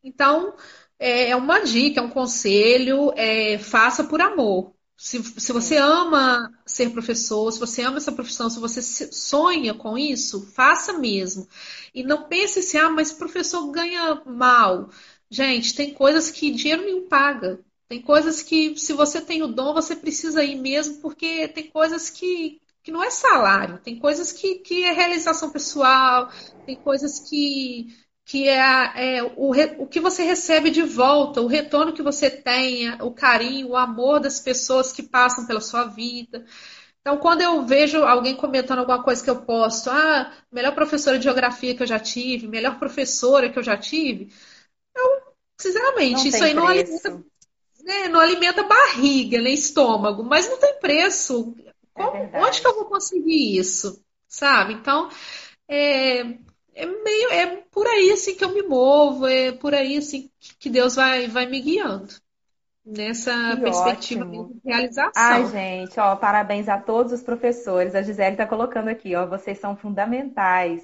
Speaker 3: Então, é, é uma dica, é um conselho, é, faça por amor. Se, se você ama ser professor, se você ama essa profissão, se você sonha com isso, faça mesmo. E não pense assim, ah, mas professor ganha mal. Gente, tem coisas que dinheiro nenhum paga. Tem coisas que, se você tem o dom, você precisa ir mesmo, porque tem coisas que, que não é salário, tem coisas que, que é realização pessoal, tem coisas que que é, é o, o, que você recebe de volta, o retorno que você tem, o carinho, o amor das pessoas que passam pela sua vida. Então, quando eu vejo alguém comentando alguma coisa que eu posto, ah, melhor professora de geografia que eu já tive, melhor professora que eu já tive, eu, sinceramente, não isso aí não alimenta, né, não alimenta barriga, nem estômago, mas não tem preço. É onde que eu vou conseguir isso? Sabe? Então, é, é meio é por aí assim que eu me movo, é por aí assim que Deus vai, vai me guiando nessa que perspectiva ótimo. de realização.
Speaker 2: Ai, gente, ó, parabéns a todos os professores. A Gisele está colocando aqui, ó, vocês são fundamentais.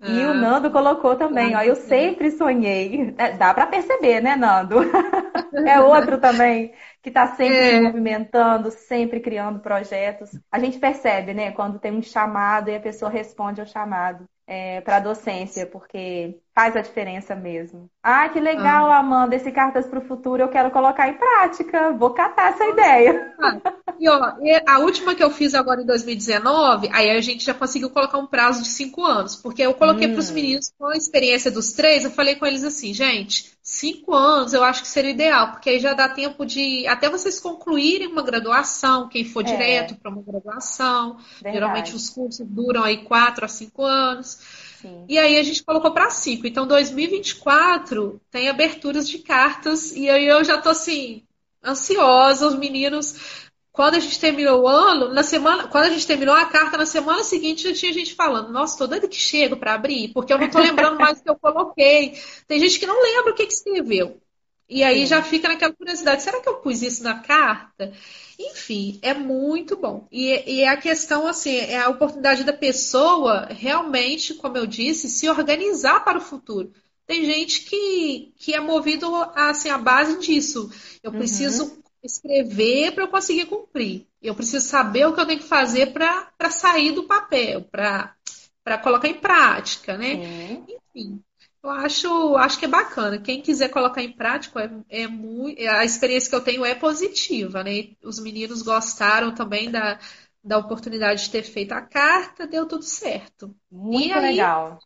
Speaker 2: Ah, e o ah. Nando colocou também, ó, eu sempre sonhei. É, dá para perceber, né, Nando? é outro também que está sempre é. se movimentando, sempre criando projetos. A gente percebe, né, quando tem um chamado e a pessoa responde ao chamado é, para a docência, porque faz a diferença mesmo. Ah, que legal, ah. Amanda, esse Cartas para o Futuro eu quero colocar em prática. Vou catar essa ideia.
Speaker 3: Ah, e ó, a última que eu fiz agora em 2019, aí a gente já conseguiu colocar um prazo de cinco anos, porque eu coloquei hum. para os meninos com a experiência dos três, eu falei com eles assim, gente, cinco anos eu acho que seria ideal, porque aí já dá tempo de até vocês concluírem uma graduação, quem for é. direto para uma graduação. Verdade. Geralmente os cursos duram aí quatro a cinco anos. Sim. E aí a gente colocou para cinco. Então, 2024 tem aberturas de cartas e aí eu já tô assim ansiosa. Os meninos quando a gente terminou o ano, na semana, quando a gente terminou a carta, na semana seguinte já tinha gente falando, nossa, tô doida que chego para abrir, porque eu não tô lembrando mais o que eu coloquei. Tem gente que não lembra o que, que escreveu. E aí Sim. já fica naquela curiosidade, será que eu pus isso na carta? Enfim, é muito bom. E, e a questão, assim, é a oportunidade da pessoa realmente, como eu disse, se organizar para o futuro. Tem gente que, que é movido assim, à base disso. Eu uhum. preciso escrever para eu conseguir cumprir. Eu preciso saber o que eu tenho que fazer para sair do papel, para colocar em prática, né? Uhum. Enfim, eu acho, acho que é bacana. Quem quiser colocar em prática, é, é muito, a experiência que eu tenho é positiva, né? Os meninos gostaram também da, da oportunidade de ter feito a carta, deu tudo certo.
Speaker 2: Muito aí, legal.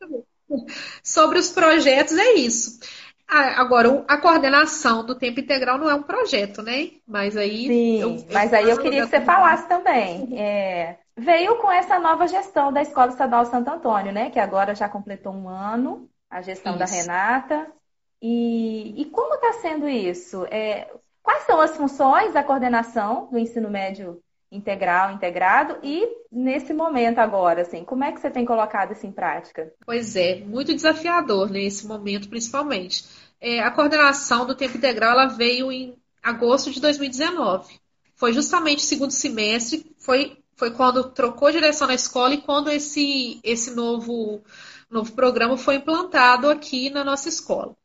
Speaker 3: Sobre os projetos, é isso. Ah, agora, a coordenação do tempo integral não é um projeto, né? Mas aí.
Speaker 2: Sim, eu, mas aí eu queria que você falasse também. É, veio com essa nova gestão da Escola Estadual Santo Antônio, né? Que agora já completou um ano, a gestão isso. da Renata. E, e como está sendo isso? É, quais são as funções da coordenação do ensino médio integral, integrado e nesse momento agora, assim, como é que você tem colocado isso em prática?
Speaker 3: Pois é, muito desafiador nesse momento, principalmente. É, a coordenação do tempo integral ela veio em agosto de 2019. Foi justamente o segundo semestre, foi, foi quando trocou direção na escola e quando esse, esse novo, novo programa foi implantado aqui na nossa escola.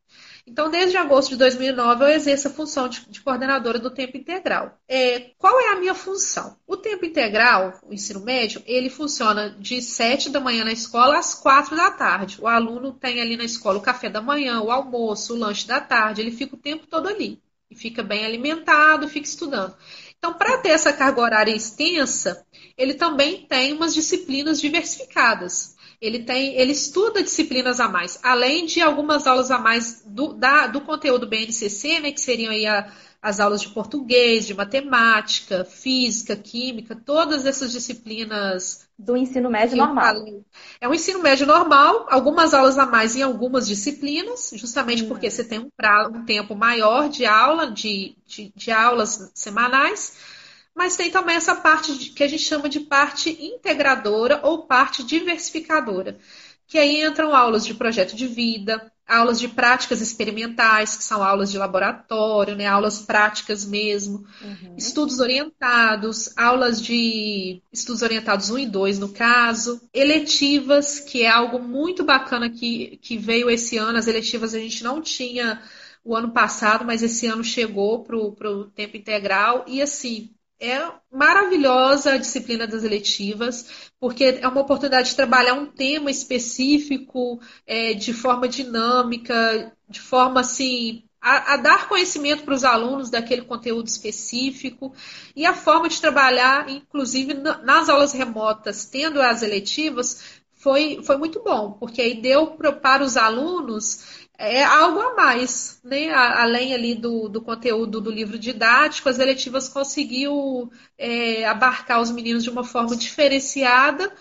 Speaker 3: Então, desde agosto de 2009, eu exerço a função de, de coordenadora do tempo integral. É, qual é a minha função? O tempo integral, o ensino médio, ele funciona de 7 da manhã na escola às 4 da tarde. O aluno tem ali na escola o café da manhã, o almoço, o lanche da tarde, ele fica o tempo todo ali. E fica bem alimentado, fica estudando. Então, para ter essa carga horária extensa, ele também tem umas disciplinas diversificadas ele tem, ele estuda disciplinas a mais, além de algumas aulas a mais do, da, do conteúdo BNCC, né, que seriam aí a, as aulas de português, de matemática, física, química, todas essas disciplinas
Speaker 2: do ensino médio normal.
Speaker 3: É um ensino médio normal, algumas aulas a mais em algumas disciplinas, justamente hum. porque você tem um, pra, um tempo maior de aula, de, de, de aulas semanais mas tem também essa parte de, que a gente chama de parte integradora ou parte diversificadora, que aí entram aulas de projeto de vida, aulas de práticas experimentais, que são aulas de laboratório, né, aulas práticas mesmo, uhum. estudos orientados, aulas de estudos orientados 1 e 2 no caso, eletivas, que é algo muito bacana que, que veio esse ano, as eletivas a gente não tinha o ano passado, mas esse ano chegou para o tempo integral. E assim, é maravilhosa a disciplina das eletivas, porque é uma oportunidade de trabalhar um tema específico é, de forma dinâmica, de forma assim. A, a dar conhecimento para os alunos daquele conteúdo específico e a forma de trabalhar, inclusive nas aulas remotas, tendo as eletivas, foi, foi muito bom, porque aí deu para os alunos é algo a mais, né? Além ali do, do conteúdo do livro didático, as eletivas conseguiu é, abarcar os meninos de uma forma diferenciada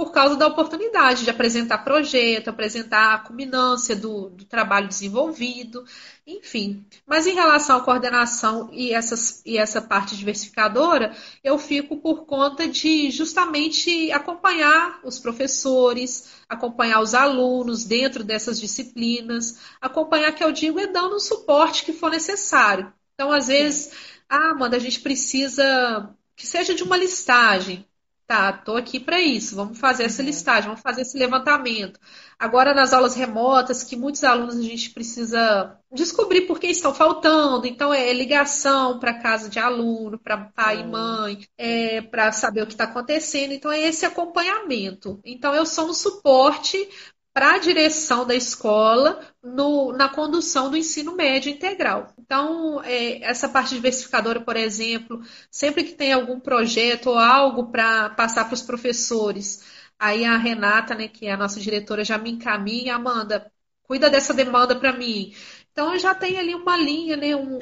Speaker 3: por causa da oportunidade de apresentar projeto, apresentar a culminância do, do, trabalho desenvolvido, enfim. Mas em relação à coordenação e, essas, e essa parte diversificadora, eu fico por conta de justamente acompanhar os professores, acompanhar os alunos dentro dessas disciplinas, acompanhar, que eu digo, é dando o suporte que for necessário. Então, às vezes, ah, Amanda, a gente precisa que seja de uma listagem tá, tô aqui para isso, vamos fazer essa uhum. listagem, vamos fazer esse levantamento. Agora, nas aulas remotas, que muitos alunos a gente precisa descobrir por que estão faltando, então é ligação para casa de aluno, para pai uhum. e mãe, é, para saber o que está acontecendo, então é esse acompanhamento. Então, eu sou um suporte para a direção da escola no, na condução do ensino médio integral. Então, é, essa parte diversificadora, por exemplo, sempre que tem algum projeto ou algo para passar para os professores, aí a Renata, né, que é a nossa diretora, já me encaminha, Amanda, cuida dessa demanda para mim. Então, já tem ali uma linha, né, um,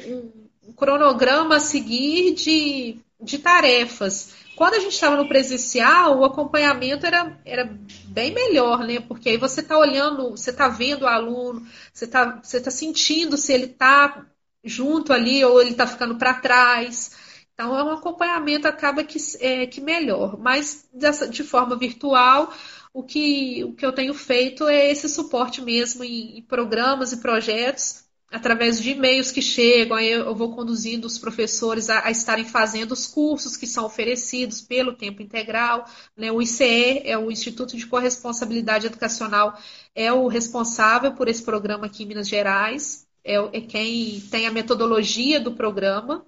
Speaker 3: um cronograma a seguir de, de tarefas. Quando a gente estava no presencial, o acompanhamento era, era bem melhor, né? Porque aí você está olhando, você está vendo o aluno, você está você tá sentindo se ele está junto ali ou ele está ficando para trás. Então, é um acompanhamento acaba que, é, que melhor. Mas dessa, de forma virtual, o que, o que eu tenho feito é esse suporte mesmo em, em programas e projetos através de e-mails que chegam, aí eu vou conduzindo os professores a, a, estarem fazendo os cursos que são oferecidos pelo tempo integral. Né? O ICE, é o Instituto de Corresponsabilidade Educacional, é o responsável por esse programa aqui em Minas Gerais, é, é quem tem a metodologia do programa.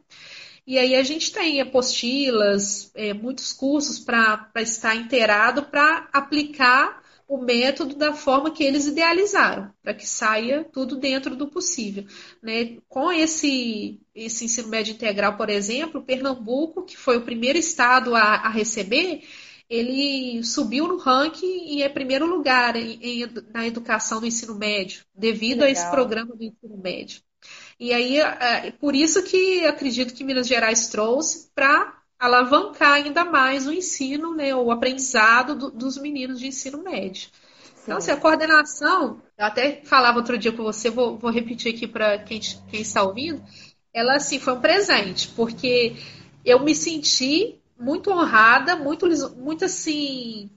Speaker 3: E aí a gente tem apostilas, é, muitos cursos para estar inteirado para aplicar o método da forma que eles idealizaram, para que saia tudo dentro do possível. Né? Com esse, esse ensino médio integral, por exemplo, Pernambuco, que foi o primeiro estado a, a receber, ele subiu no ranking e é primeiro lugar em, em, na educação do ensino médio, devido a esse programa do ensino médio. E aí, é, por isso que acredito que Minas Gerais trouxe para alavancar ainda mais o ensino, né, o aprendizado do, dos meninos de ensino médio. Sim. Então, assim, a coordenação, eu até falava outro dia com você, vou, vou repetir aqui para quem, quem está ouvindo, ela, assim, foi um presente, porque eu me senti muito honrada, muito, muito assim,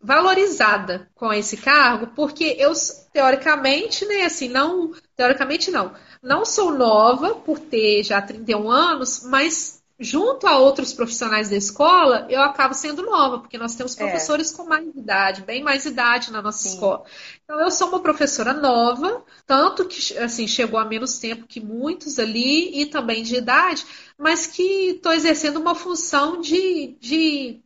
Speaker 3: valorizada com esse cargo, porque eu, teoricamente, né, assim, não, teoricamente não, não sou nova por ter já 31 anos, mas junto a outros profissionais da escola, eu acabo sendo nova, porque nós temos é. professores é. com mais idade, bem mais idade na nossa Sim. escola. Então, eu sou uma professora nova, tanto que assim chegou a menos tempo que muitos ali, e também de idade, mas que estou exercendo uma função de, de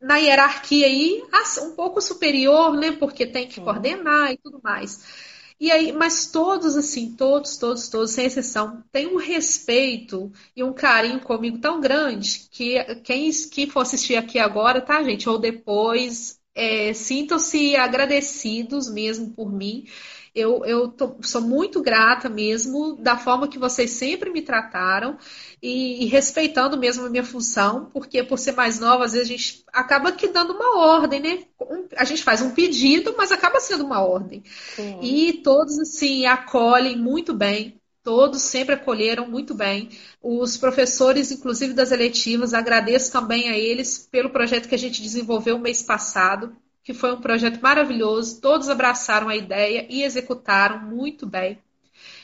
Speaker 3: na hierarquia aí um pouco superior, né? Porque tem que coordenar e tudo mais. E aí, mas todos, assim, todos, todos, todos, sem exceção, têm um respeito e um carinho comigo tão grande que quem, for assistir aqui agora, tá, gente? Ou depois, é, sintam-se agradecidos mesmo por mim. Eu, eu tô, sou muito grata mesmo da forma que vocês sempre me trataram e, e, respeitando mesmo a minha função, porque por ser mais nova, às vezes a gente acaba que dando uma ordem, né? Um, a gente faz um pedido, mas acaba sendo uma ordem. Sim. E todos, assim, acolhem muito bem. Todos sempre acolheram muito bem. Os professores, inclusive das eletivas, agradeço também a eles pelo projeto que a gente desenvolveu mês passado que foi um projeto maravilhoso, todos abraçaram a ideia e executaram muito bem.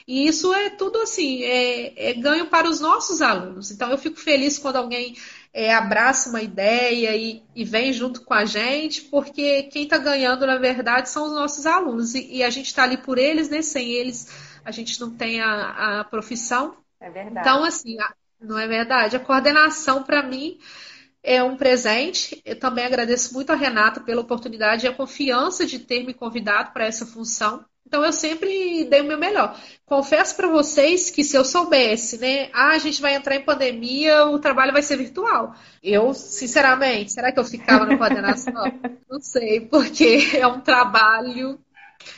Speaker 3: E isso é tudo assim, é, é ganho para os nossos alunos. Então eu fico feliz quando alguém é, abraça uma ideia e, e, vem junto com a gente, porque quem está ganhando, na verdade, são os nossos alunos. E, e a gente está ali por eles, né? Sem eles a gente não tem a, a profissão.
Speaker 2: É verdade.
Speaker 3: Então, assim, a, não é verdade? A coordenação, para mim, é um presente. Eu também agradeço muito a Renata pela oportunidade e a confiança de ter me convidado para essa função. Então eu sempre dei o meu melhor. Confesso para vocês que se eu soubesse, né, ah, a gente vai entrar em pandemia, o trabalho vai ser virtual. Eu, sinceramente, será que eu ficava na coordenação? Não sei, porque é um trabalho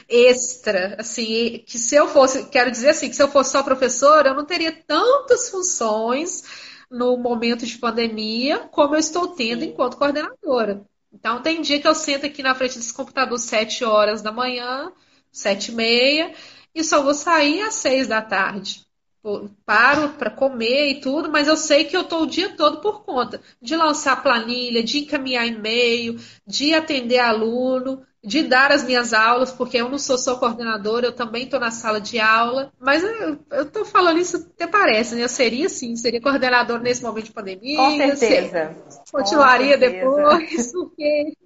Speaker 3: extra, assim, que se eu fosse, quero dizer assim, que se eu fosse só professora, eu não teria tantas funções no momento de pandemia como eu estou tendo enquanto coordenadora. Então, tem dia que eu sento aqui na frente desse computador sete horas da manhã, sete e meia, e só vou sair às seis da tarde. Paro para comer e tudo, mas eu sei que eu estou o dia todo por conta de lançar planilha, de encaminhar e-mail, de atender aluno, de dar as minhas aulas, porque eu não sou só coordenadora, eu também estou na sala de aula. Mas eu estou falando isso até parece, né? Eu seria sim, seria coordenadora nesse momento de pandemia.
Speaker 2: Com certeza.
Speaker 3: Continuaria depois, porque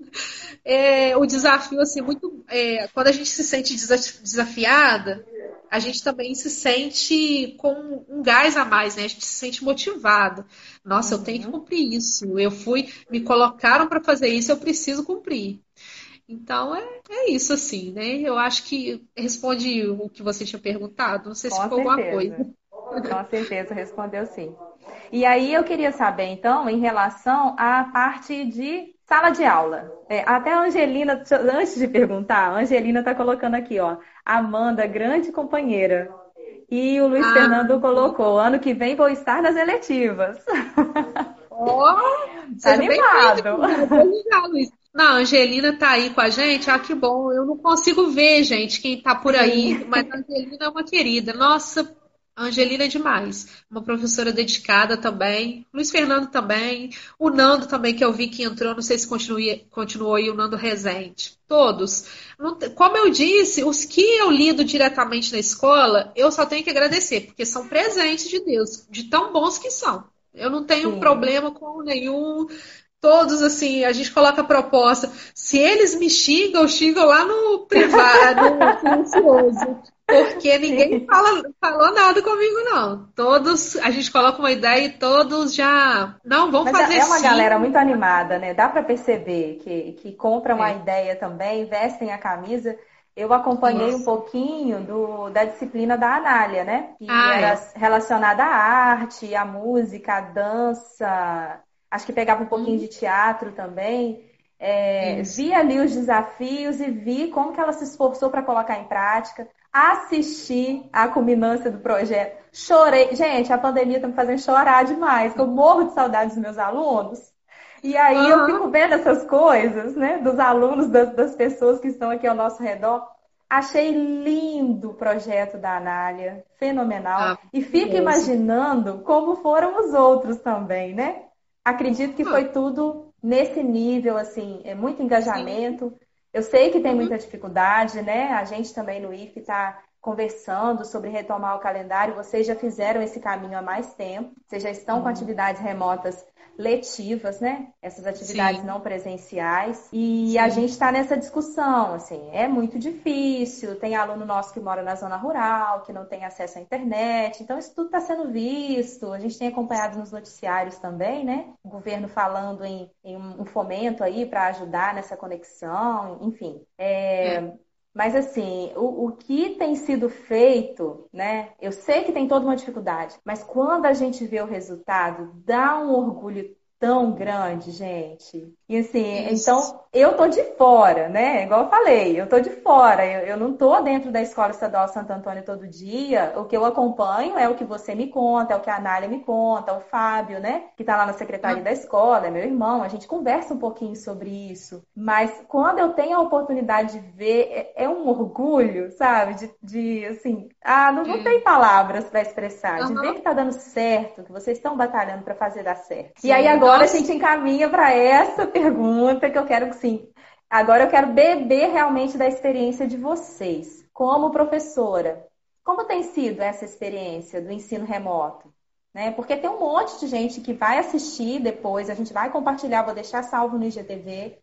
Speaker 3: é, o desafio, assim, muito. É, quando a gente se sente desafiada, a gente também se sente com um gás a mais, né? A gente se sente motivado. Nossa, uhum. eu tenho que uhum. cumprir isso. Eu fui, me colocaram para fazer isso, eu preciso cumprir. Então é, é isso, assim, né? Eu acho que responde o que você tinha perguntado. Não sei se ficou alguma coisa.
Speaker 2: Com certeza, respondeu sim. E aí eu queria saber, então, em relação à parte de Sala de aula. É, até a Angelina, antes de perguntar, a Angelina está colocando aqui, ó. Amanda, grande companheira. E o Luiz ah, Fernando colocou: ano que vem vou estar nas eletivas.
Speaker 3: Oh, tá animado. Luiz. Não, a Angelina tá aí com a gente. Ah, que bom. Eu não consigo ver, gente, quem tá por aí, mas a Angelina é uma querida. Nossa, a Angelina é demais, uma professora dedicada também. Luiz Fernando também. O Nando também, que eu vi que entrou, não sei se continuou aí, o Nando Rezende. Todos. Como eu disse, os que eu lido diretamente na escola, eu só tenho que agradecer, porque são presentes de Deus, de tão bons que são. Eu não tenho Sim. problema com nenhum. Todos, assim, a gente coloca a proposta. Se eles me xingam, xingam lá no privado, no silencioso. Porque ninguém fala, falou nada comigo, não. Todos, a gente coloca uma ideia e todos já. Não, vamos Mas fazer
Speaker 2: É uma sim. galera muito animada, né? Dá para perceber que, que compram é. a ideia também, vestem a camisa. Eu acompanhei Nossa. um pouquinho do, da disciplina da Anália, né? Que ah, era é. relacionada à arte, à música, à dança. Acho que pegava um pouquinho de teatro também. É, vi ali os desafios e vi como que ela se esforçou para colocar em prática assisti a culminância do projeto. Chorei. Gente, a pandemia está me fazendo chorar demais, eu morro de saudade dos meus alunos. E aí uhum. eu fico vendo essas coisas, né, dos alunos, das, das, pessoas que estão aqui ao nosso redor. Achei lindo o projeto da Anália, fenomenal. Ah, e fico imaginando como foram os outros também, né? Acredito que ah. foi tudo nesse nível, assim, é muito engajamento. Sim eu sei que tem uhum. muita dificuldade, né? A gente também no IF está conversando sobre retomar o calendário. Vocês já fizeram esse caminho há mais tempo, vocês já estão uhum. com atividades remotas letivas, né? Essas atividades Sim. não presenciais. E Sim. a gente está nessa discussão, assim, é muito difícil. Tem aluno nosso que mora na zona rural, que não tem acesso à internet. Então, isso tudo está sendo visto. A gente tem acompanhado nos noticiários também, né? O governo falando em, em um fomento aí para ajudar nessa conexão, enfim. É, é. Mas assim, o, o, que tem sido feito, né? Eu sei que tem toda uma dificuldade, mas quando a gente vê o resultado, dá um orgulho tão grande, gente. E assim, Isso. então eu tô de fora, né? Igual eu falei, eu tô de fora. Eu, eu não tô dentro da Escola Estadual Santo Antônio todo dia. O que eu acompanho é o que você me conta, é o que a Anália me conta, o Fábio, né? Que tá lá na secretaria da escola, é meu irmão. A gente conversa um pouquinho sobre isso. Mas quando eu tenho a oportunidade de ver, é, é um orgulho, sabe? De, de assim, ah, não, não tem palavras para expressar. Uhum. De ver que tá dando certo, que vocês estão batalhando para fazer dar certo. Sim. E aí agora Nossa. a gente encaminha para essa pergunta que eu quero que sim. Agora eu quero beber realmente da experiência de vocês, como professora. Como tem sido essa experiência do ensino remoto? Né? Porque tem um monte de gente que vai assistir depois, a gente vai compartilhar, vou deixar salvo no IGTV.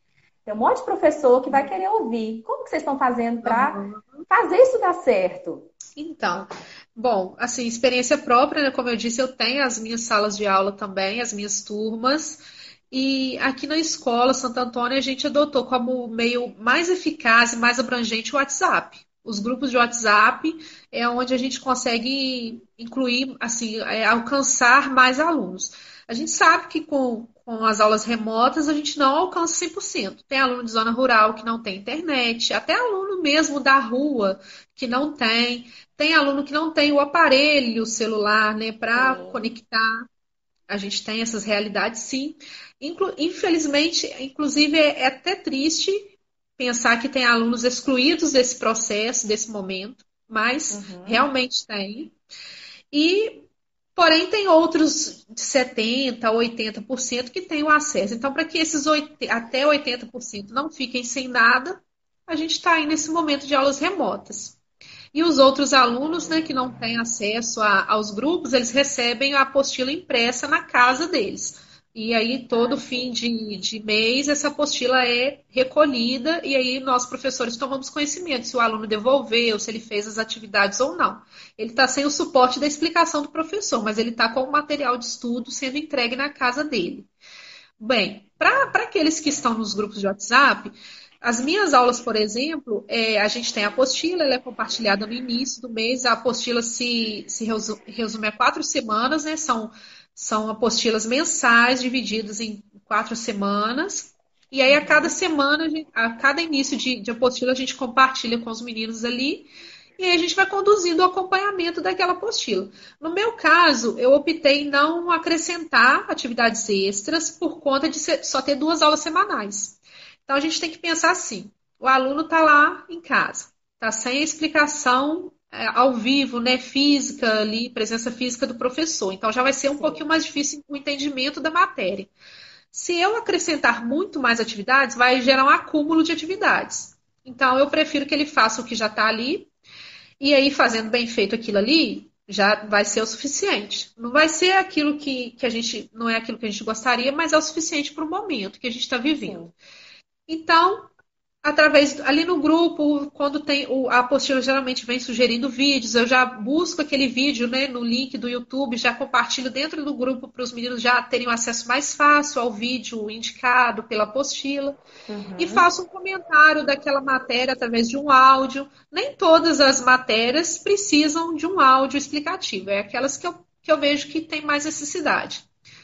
Speaker 2: Tem um monte de professor que vai querer ouvir. Como que vocês estão fazendo para uhum. Fazer isso dar certo?
Speaker 3: Então, bom, assim, experiência própria, né? Como eu disse, eu tenho as minhas salas de aula também, as minhas turmas. E aqui na escola Santo Antônio a gente adotou como meio mais eficaz e mais abrangente o WhatsApp. Os grupos de WhatsApp é onde a gente consegue incluir, assim, é, alcançar mais alunos. A gente sabe que com, com as aulas remotas a gente não alcança 100%. Tem aluno de zona rural que não tem internet, até aluno mesmo da rua que não tem. Tem aluno que não tem o aparelho celular, né, para conectar. A gente tem essas realidades, sim. Inclu infelizmente, inclusive, é, é até triste pensar que tem alunos excluídos desse processo, desse momento, mas uhum. realmente tem. E, porém, tem outros de 70% a 80% que têm o acesso. Então, para que esses 80, até 80% não fiquem sem nada, a gente está aí nesse momento de aulas remotas. E os outros alunos né, que não têm acesso a, aos grupos, eles recebem a apostila impressa na casa deles. E aí, todo fim de, de mês, essa apostila é recolhida e aí nós, professores, tomamos conhecimento se o aluno devolveu, se ele fez as atividades ou não. Ele está sem o suporte da explicação do professor, mas ele está com o material de estudo sendo entregue na casa dele. Bem, para aqueles que estão nos grupos de WhatsApp, as minhas aulas, por exemplo, é, a gente tem a apostila, ela é compartilhada no início do mês. A apostila se, se resume a quatro semanas, né? São, são apostilas mensais divididas em quatro semanas. E aí, a cada semana, a cada início de, de apostila, a gente compartilha com os meninos ali. E aí a gente vai conduzindo o acompanhamento daquela apostila. No meu caso, eu optei não acrescentar atividades extras por conta de só ter duas aulas semanais. Então a gente tem que pensar assim: o aluno está lá em casa, está sem a explicação ao vivo, né, física ali, presença física do professor. Então já vai ser um Sim. pouquinho mais difícil o entendimento da matéria. Se eu acrescentar muito mais atividades, vai gerar um acúmulo de atividades. Então eu prefiro que ele faça o que já está ali, e aí fazendo bem feito aquilo ali, já vai ser o suficiente. Não vai ser aquilo que, que a gente, não é aquilo que a gente gostaria, mas é o suficiente para o momento que a gente está vivendo. Sim. Então, através ali no grupo, quando tem o, a apostila geralmente vem sugerindo vídeos, eu já busco aquele vídeo né, no link do YouTube, já compartilho dentro do grupo para os meninos já terem um acesso mais fácil ao vídeo indicado pela apostila. Uhum. E faço um comentário daquela matéria através de um áudio. Nem todas as matérias precisam de um áudio explicativo, é aquelas que eu, que eu vejo que tem mais necessidade.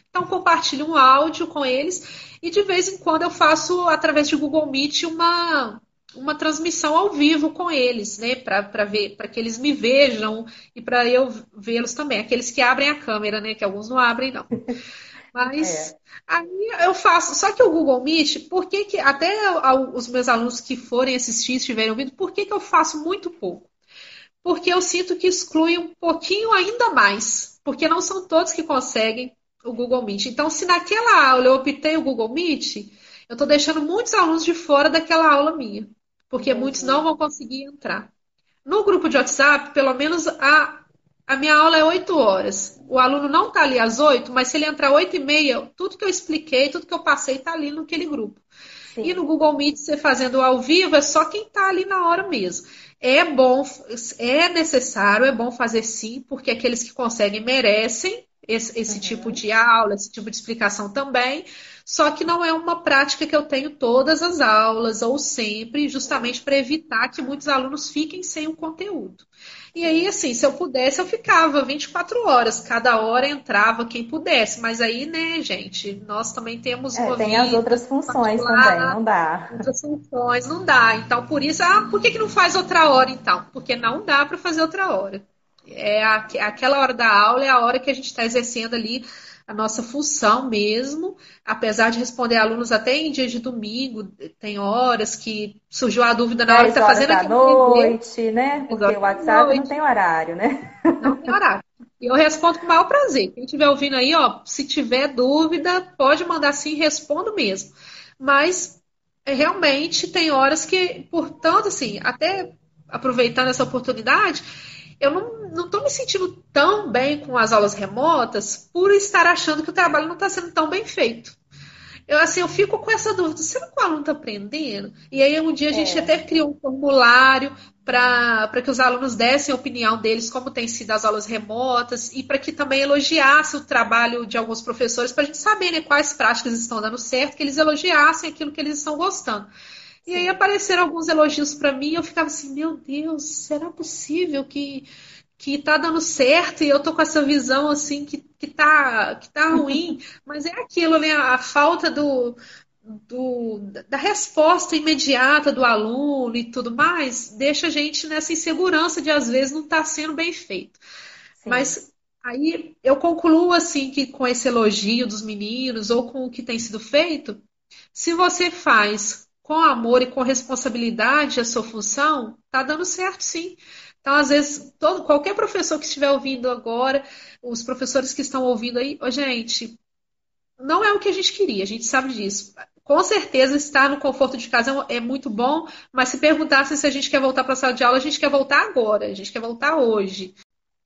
Speaker 3: Então, compartilho um áudio com eles e de vez em quando eu faço, através de Google Meet, uma, uma transmissão ao vivo com eles, né? Para ver, para que eles me vejam e para eu vê-los também. Aqueles que abrem a câmera, né? Que alguns não abrem, não. Mas é. aí eu faço. Só que o Google Meet, por que, que até os meus alunos que forem assistir, estiverem ouvindo, por que, que eu faço muito pouco? Porque eu sinto que exclui um pouquinho ainda mais. Porque não são todos que conseguem o Google Meet. Então, se naquela aula eu optei o Google Meet, eu estou deixando muitos alunos de fora daquela aula minha, porque uhum. muitos não vão conseguir entrar. No grupo de WhatsApp, pelo menos a, a minha aula é 8 horas. O aluno não está ali às 8, mas se ele entrar 8 e meia, tudo que eu expliquei, tudo que eu passei está ali naquele grupo. Sim. E no Google Meet, você fazendo ao vivo, é só quem está ali na hora mesmo. É bom, é necessário, é bom fazer sim, porque aqueles que conseguem merecem, esse, esse uhum. tipo de aula, esse tipo de explicação também. Só que não é uma prática que eu tenho todas as aulas ou sempre, justamente para evitar que muitos alunos fiquem sem o conteúdo. E aí, assim, se eu pudesse, eu ficava 24 horas, cada hora entrava quem pudesse. Mas aí, né, gente, nós também temos
Speaker 2: é, uma Tem as outras funções também, não dá.
Speaker 3: Outras funções, não dá. Então, por isso, ah, por que, que não faz outra hora então? Porque não dá para fazer outra hora. É a, aquela hora da aula é a hora que a gente está exercendo ali a nossa função mesmo, apesar de responder alunos até em dias de domingo, tem horas que surgiu a dúvida na hora que está fazendo
Speaker 2: da noite, né? Porque o WhatsApp não tem horário, né?
Speaker 3: Não tem horário. E eu respondo com o maior prazer. Quem estiver ouvindo aí, ó, se tiver dúvida, pode mandar sim, respondo mesmo. Mas é, realmente tem horas que, portanto, assim, até aproveitando essa oportunidade, eu não estou me sentindo tão bem com as aulas remotas por estar achando que o trabalho não está sendo tão bem feito. eu assim, eu fico com essa dúvida, será que o aluno está aprendendo? E aí um dia a gente é. até criou um formulário para que os alunos dessem a opinião deles, como tem sido as aulas remotas, e para que também elogiasse o trabalho de alguns professores, para a gente saber né, quais práticas estão dando certo, que eles elogiassem aquilo que eles estão gostando. E aí apareceram alguns elogios para mim, eu ficava assim, meu Deus, será possível que que tá dando certo e eu tô com essa visão assim que, que, tá, que tá ruim, mas é aquilo, né? A falta do, do, da resposta imediata do aluno e tudo mais deixa a gente nessa insegurança de às vezes não estar tá sendo bem feito. Sim. Mas aí eu concluo assim que com esse elogio dos meninos ou com o que tem sido feito, se você faz com amor e com responsabilidade a sua função, tá dando certo sim. Então, às vezes, todo, qualquer professor que estiver ouvindo agora, os professores que estão ouvindo aí, oh, gente, não é o que a gente queria, a gente sabe disso. Com certeza, estar no conforto de casa é, é muito bom, mas se perguntasse se a gente quer voltar para a sala de aula, a gente quer voltar agora, a gente quer voltar hoje.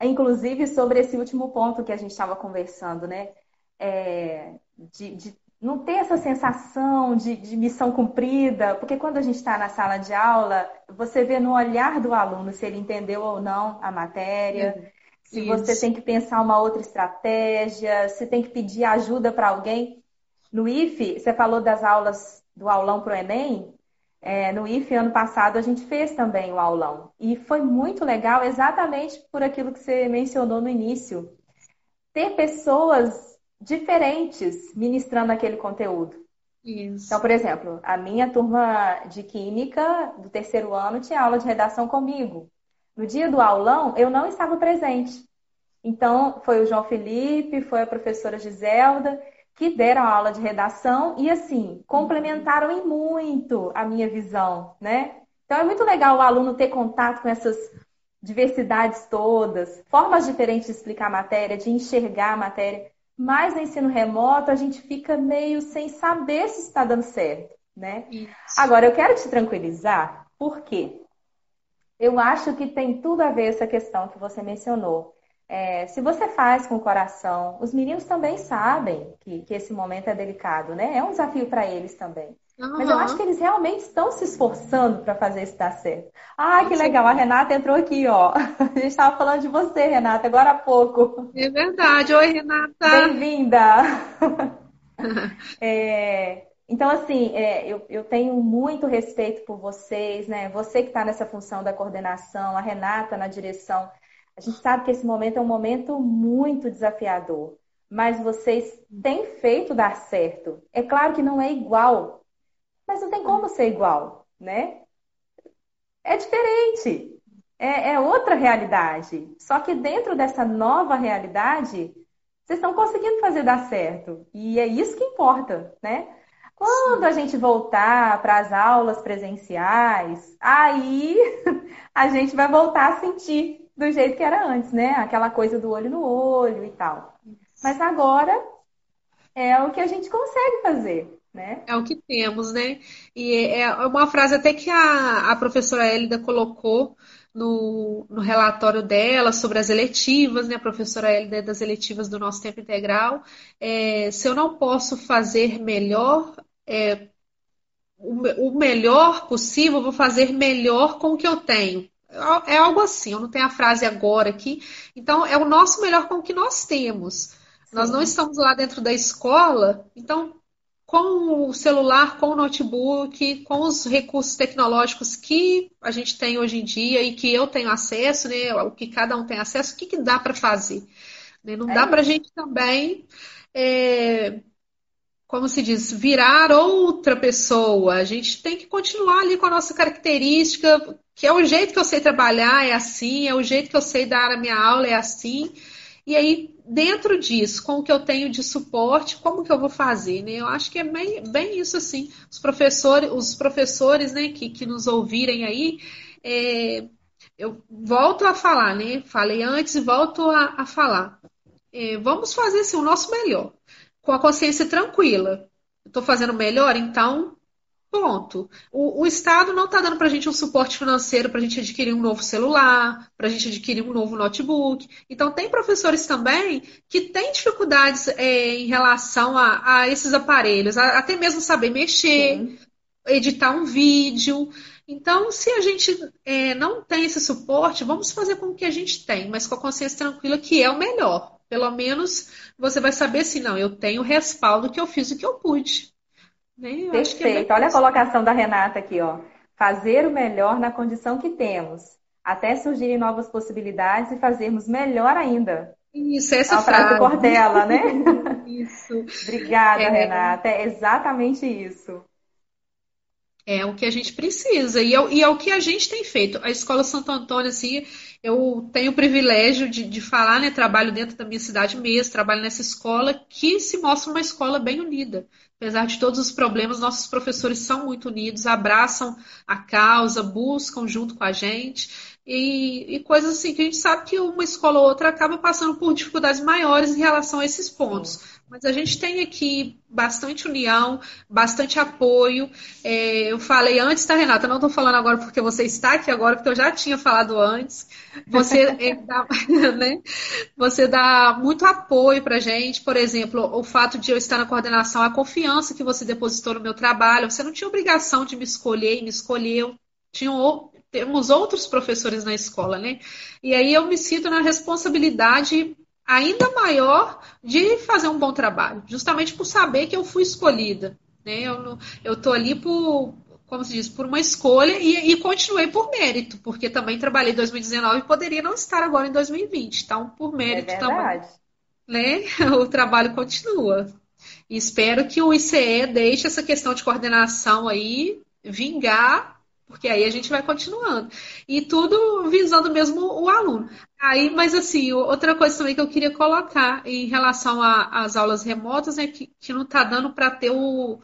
Speaker 2: Inclusive, sobre esse último ponto que a gente estava conversando, né? É, de, de não ter essa sensação de, de missão cumprida, porque quando a gente está na sala de aula, você vê no olhar do aluno se ele entendeu ou não a matéria, uhum. se Isso. você tem que pensar uma outra estratégia, se tem que pedir ajuda para alguém. No IFE, você falou das aulas do aulão para o Enem. É, no IFE, ano passado, a gente fez também o aulão. E foi muito legal, exatamente por aquilo que você mencionou no início. Ter pessoas diferentes ministrando aquele conteúdo. Isso. Então, por exemplo, a minha turma de química do terceiro ano tinha aula de redação comigo. No dia do aulão, eu não estava presente. Então, foi o João Felipe, foi a professora Giselda, que deram a aula de redação e, assim, complementaram em muito a minha visão, né? Então, é muito legal o aluno ter contato com essas diversidades todas, formas diferentes de explicar a matéria, de enxergar a matéria. Mas no ensino remoto a gente fica meio sem saber se está dando certo, né? Isso. Agora eu quero te tranquilizar, porque eu acho que tem tudo a ver essa questão que você mencionou. É, se você faz com o coração, os meninos também sabem que, que esse momento é delicado, né? É um desafio para eles também. Uhum. Mas eu acho que eles realmente estão se esforçando para fazer isso dar certo. Ah, que legal, a Renata entrou aqui, ó. A gente estava falando de você, Renata, agora há pouco.
Speaker 3: É verdade. Oi, Renata.
Speaker 2: Bem-vinda. é, então, assim, é, eu, eu, tenho muito respeito por vocês, né? Você que está nessa função da coordenação, a Renata na direção. A gente sabe que esse momento é um momento muito desafiador, mas vocês têm feito dar certo. É claro que não é igual mas não tem como ser igual, né? É diferente. É, é outra realidade. Só que dentro dessa nova realidade, vocês estão conseguindo fazer dar certo. E é isso que importa, né? Quando a gente voltar para as aulas presenciais, aí a gente vai voltar a sentir do jeito que era antes, né? Aquela coisa do olho no olho e tal. Mas agora é o que a gente consegue fazer. Né?
Speaker 3: É o que temos, né? E é, é uma frase até que a, a professora Hélida colocou no, no relatório dela sobre as eletivas, né? A professora Hélida é das eletivas do nosso tempo integral. É, se eu não posso fazer melhor, é, o, melhor possível, vou fazer melhor com o que eu tenho. É algo assim, eu não tenho a frase agora aqui. Então, é o nosso melhor com o que nós temos. Sim. Nós não estamos lá dentro da escola, então com o celular, com o notebook, com os recursos tecnológicos que a gente tem hoje em dia e que eu tenho acesso, né, o que cada um tem acesso, o que, que dá para fazer? Né? Não é dá para a gente também, é, como se diz, virar outra pessoa. A gente tem que continuar ali com a nossa característica, que é o jeito que eu sei trabalhar, é assim, é o jeito que eu sei dar a minha aula, é assim. E aí, dentro disso, com o que eu tenho de suporte, como que eu vou fazer, né? Eu acho que é bem, bem isso, assim. Os professores, os professores, né, que, que nos ouvirem aí, é, eu volto a falar, né? Falei antes e volto a, a falar. É, vamos fazer, assim, o nosso melhor. Com a consciência tranquila. Estou fazendo melhor, então Ponto. O, o Estado não está dando para a gente um suporte financeiro para a gente adquirir um novo celular, para a gente adquirir um novo notebook. Então, tem professores também que têm dificuldades é, em relação a, a esses aparelhos, a, até mesmo saber mexer, Sim. editar um vídeo. Então, se a gente é, não tem esse suporte, vamos fazer com o que a gente tem, mas com a consciência tranquila que é o melhor. Pelo menos você vai saber assim, não, eu tenho respaldo que eu fiz o que eu pude.
Speaker 2: Né? Perfeito. É Olha a colocação da Renata aqui, ó. Fazer o melhor na condição que temos, até surgirem novas possibilidades e fazermos melhor ainda.
Speaker 3: Isso, essa é frase.
Speaker 2: frase dela, né? Isso. Obrigada, é... Renata. É exatamente isso.
Speaker 3: É o que a gente precisa e é, e é, o que a gente tem feito. A Escola Santo Antônio, assim, eu tenho o privilégio de, de falar, né? Trabalho dentro da minha cidade mesmo, trabalho nessa escola que se mostra uma escola bem unida. Apesar de todos os problemas, nossos professores são muito unidos, abraçam a causa, buscam junto com a gente. E, e, coisas assim que a gente sabe que uma escola ou outra acaba passando por dificuldades maiores em relação a esses pontos. Mas a gente tem aqui bastante união, bastante apoio. É, eu falei antes, tá, Renata? Não estou falando agora porque você está aqui agora, porque eu já tinha falado antes. Você, é, dá, né? você dá muito apoio para gente. Por exemplo, o fato de eu estar na coordenação, a confiança que você depositou no meu trabalho. Você não tinha obrigação de me escolher e me escolheu. Tinha temos outros professores na escola, né? E aí eu me sinto na responsabilidade ainda maior de fazer um bom trabalho, justamente por saber que eu fui escolhida. Né? Eu, eu tô ali por, como se diz, por uma escolha e, e continuei por mérito, porque também trabalhei em 2019 e poderia não estar agora em 2020. Então, por mérito é também. Né? O trabalho continua. E espero que o ICE deixe essa questão de coordenação aí vingar porque aí a gente vai continuando. E tudo visando mesmo o aluno. Aí, mas assim, outra coisa também que eu queria colocar em relação às aulas remotas é que, que não está dando para ter o,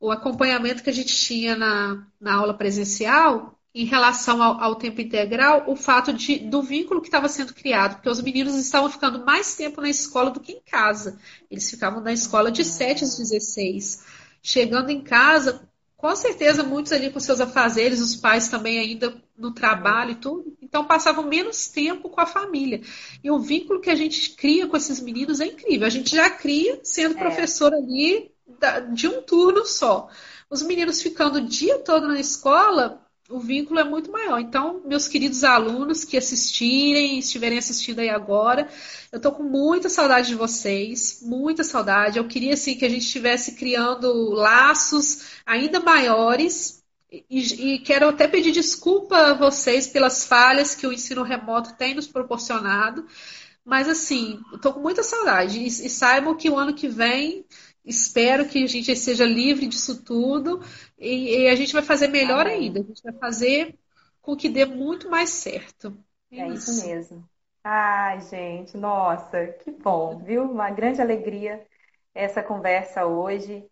Speaker 3: o acompanhamento que a gente tinha na, na aula presencial em relação ao, ao tempo integral, o fato de, do vínculo que estava sendo criado, porque os meninos estavam ficando mais tempo na escola do que em casa. Eles ficavam na escola de 7 às 16. Chegando em casa, com certeza muitos ali com seus afazeres, os pais também ainda no trabalho e tudo, então passavam menos tempo com a família. E o vínculo que a gente cria com esses meninos é incrível. A gente já cria sendo é. professor ali de um turno só. Os meninos ficando o dia todo na escola, o vínculo é muito maior. Então, meus queridos alunos que assistirem, estiverem assistindo aí agora, eu tô com muita saudade de vocês, muita saudade. Eu queria assim que a gente estivesse criando laços ainda maiores. E, e, quero até pedir desculpa a vocês pelas falhas que o ensino remoto tem nos proporcionado. Mas assim, tô com muita saudade. E, e saibam que o ano que vem espero que a gente seja livre disso tudo e, e a gente vai fazer melhor Amém. ainda. A gente vai fazer com que dê muito mais certo.
Speaker 2: É, é isso. isso mesmo. Ai, gente, nossa, que bom, viu? Uma grande alegria essa conversa hoje.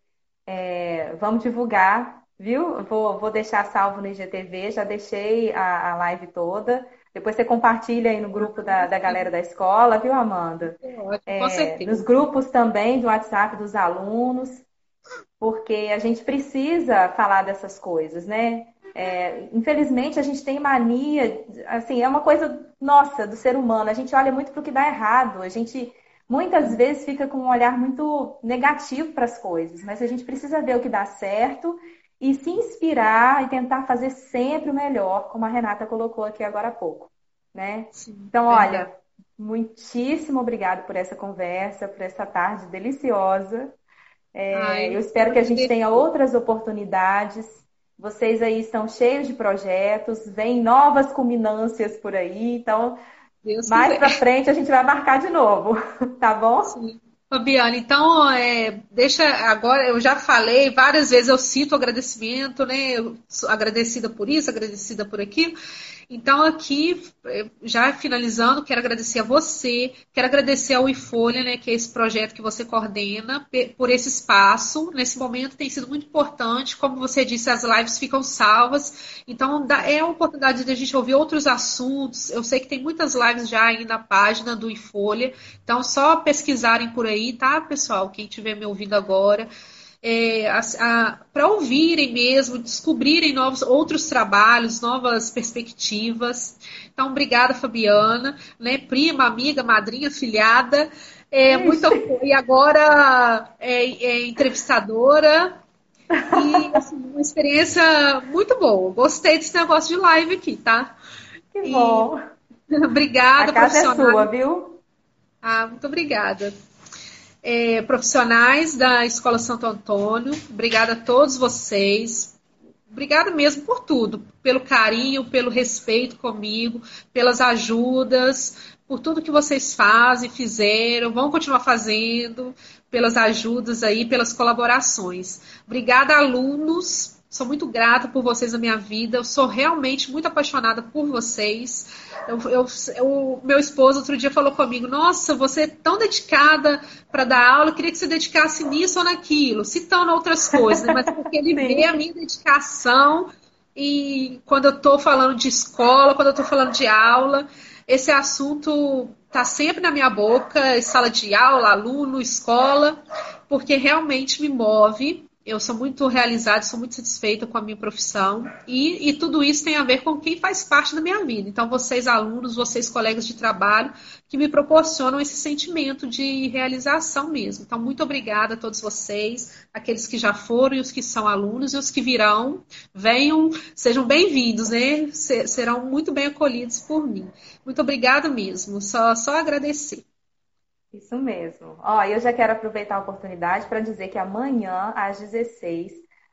Speaker 2: É, vamos divulgar, viu? Vou, vou deixar salvo no IGTV, já deixei a, a live toda. Depois você compartilha aí no grupo da, da galera da escola, viu, Amanda?
Speaker 3: É,
Speaker 2: nos grupos também do WhatsApp dos alunos, porque a gente precisa falar dessas coisas, né? É, infelizmente a gente tem mania, assim, é uma coisa nossa do ser humano. A gente olha muito para o que dá errado. A gente muitas vezes fica com um olhar muito negativo para as coisas, mas a gente precisa ver o que dá certo e se inspirar e tentar fazer sempre o melhor, como a Renata colocou aqui agora há pouco, né? Sim, então, olha, muitíssimo obrigado por essa conversa, por essa tarde deliciosa. É, Ai, eu espero que a gente tenha outras oportunidades. Vocês aí estão cheios de projetos, vem novas culminâncias por aí, então Deus mais para frente a gente vai marcar de novo, tá bom?
Speaker 3: Sim. Fabiana, então, é, deixa agora, eu já falei várias vezes, eu cito agradecimento, né? Eu agradecida por isso, agradecida por aquilo. Então, aqui, eh, já finalizando, quero agradecer a você, quero agradecer ao iFolha, né, que é esse projeto que você coordena, por esse espaço. Nesse momento tem sido muito importante, como você disse, as lives ficam salvas, então é a oportunidade de a gente ouvir outros assuntos. Eu sei que tem muitas lives já aí na página do iFolha, então só pesquisarem por aí, tá, pessoal? Quem estiver me ouvindo agora. É, para ouvirem mesmo, descobrirem novos outros trabalhos, novas perspectivas. Então, obrigada, Fabiana, né? Prima, amiga, madrinha, filhada. É, muito, e agora é, é entrevistadora. E assim, uma experiência muito boa. Gostei desse negócio de live aqui, tá?
Speaker 2: Que e... bom.
Speaker 3: obrigada,
Speaker 2: A casa é sua, viu?
Speaker 3: Ah, muito obrigada. É, profissionais da Escola Santo Antônio, obrigada a todos vocês. Obrigada mesmo por tudo, pelo carinho, pelo respeito comigo, pelas ajudas, por tudo que vocês fazem, fizeram, vão continuar fazendo, pelas ajudas aí, pelas colaborações. Obrigada, alunos. Sou muito grata por vocês na minha vida. Eu sou realmente muito apaixonada por vocês. Eu, meu esposo outro dia falou comigo: Nossa, você é tão dedicada para dar aula, eu queria que você dedicasse nisso ou naquilo, citando outras coisas, né? mas é porque ele vê a minha dedicação e quando eu estou falando de escola, quando eu estou falando de aula, esse assunto está sempre na minha boca, sala de aula, aluno, escola, porque realmente me move eu sou muito realizada, sou muito satisfeita com a minha profissão e, e, tudo isso tem a ver com quem faz parte da minha vida. Então, vocês alunos, vocês colegas de trabalho que me proporcionam esse sentimento de realização mesmo. Então, muito obrigada a todos vocês, aqueles que já foram e os que são alunos e os que virão, venham, sejam bem-vindos, né? Serão muito bem acolhidos por mim. Muito obrigada mesmo, só, só agradecer.
Speaker 2: Isso mesmo. Ó, eu já quero aproveitar a oportunidade para dizer que amanhã, às 16,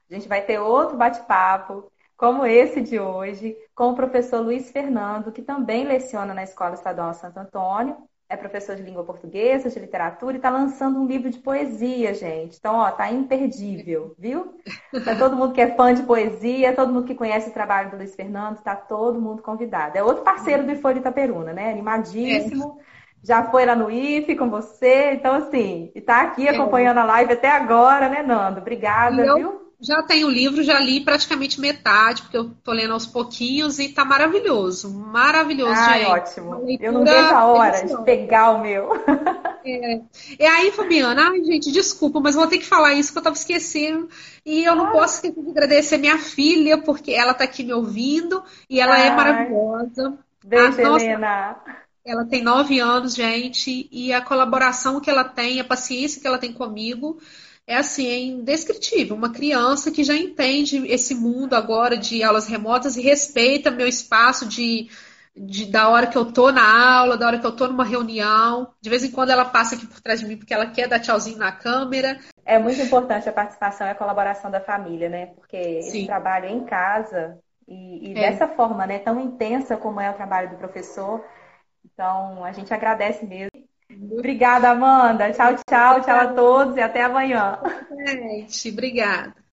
Speaker 2: a gente vai ter outro bate-papo, como esse de hoje, com o professor Luiz Fernando, que também leciona na Escola Estadual Santo Antônio, é professor de língua portuguesa, de literatura e está lançando um livro de poesia, gente. Então, ó, tá imperdível, viu? Para todo mundo que é fã de poesia, todo mundo que conhece o trabalho do Luiz Fernando, tá todo mundo convidado. É outro parceiro do Folha Itaperuna, né? Animadíssimo. É já foi lá no IFE com você, então assim, está aqui é. acompanhando a live até agora, né, Nando? Obrigada, eu viu?
Speaker 3: Já tenho o livro, já li praticamente metade, porque eu tô lendo aos pouquinhos e tá maravilhoso. Maravilhoso,
Speaker 2: Ai, gente. ótimo. Eu não vejo a hora de pegar o meu.
Speaker 3: É. E aí, Fabiana, ai, gente, desculpa, mas vou ter que falar isso que eu tava esquecendo. E eu não ah. posso esquecer de agradecer minha filha, porque ela tá aqui me ouvindo e ela é ai. é maravilhosa.
Speaker 2: Beijo, Helena.
Speaker 3: Ela tem nove anos, gente, e a colaboração que ela tem, a paciência que ela tem comigo, é assim, é indescritível. Uma criança que já entende esse mundo agora de aulas remotas e respeita meu espaço de, de, da hora que eu tô na aula, da hora que eu tô numa reunião. De vez em quando ela passa aqui por trás de mim porque ela quer dar tchauzinho na câmera.
Speaker 2: É muito importante a participação e a colaboração da família, né? Porque esse trabalho é em casa e, e é. dessa forma, né, tão intensa como é o trabalho do professor, então, a gente agradece mesmo. Obrigada, Amanda. Tchau, tchau, tchau a todos e até amanhã.
Speaker 3: Gente, obrigada.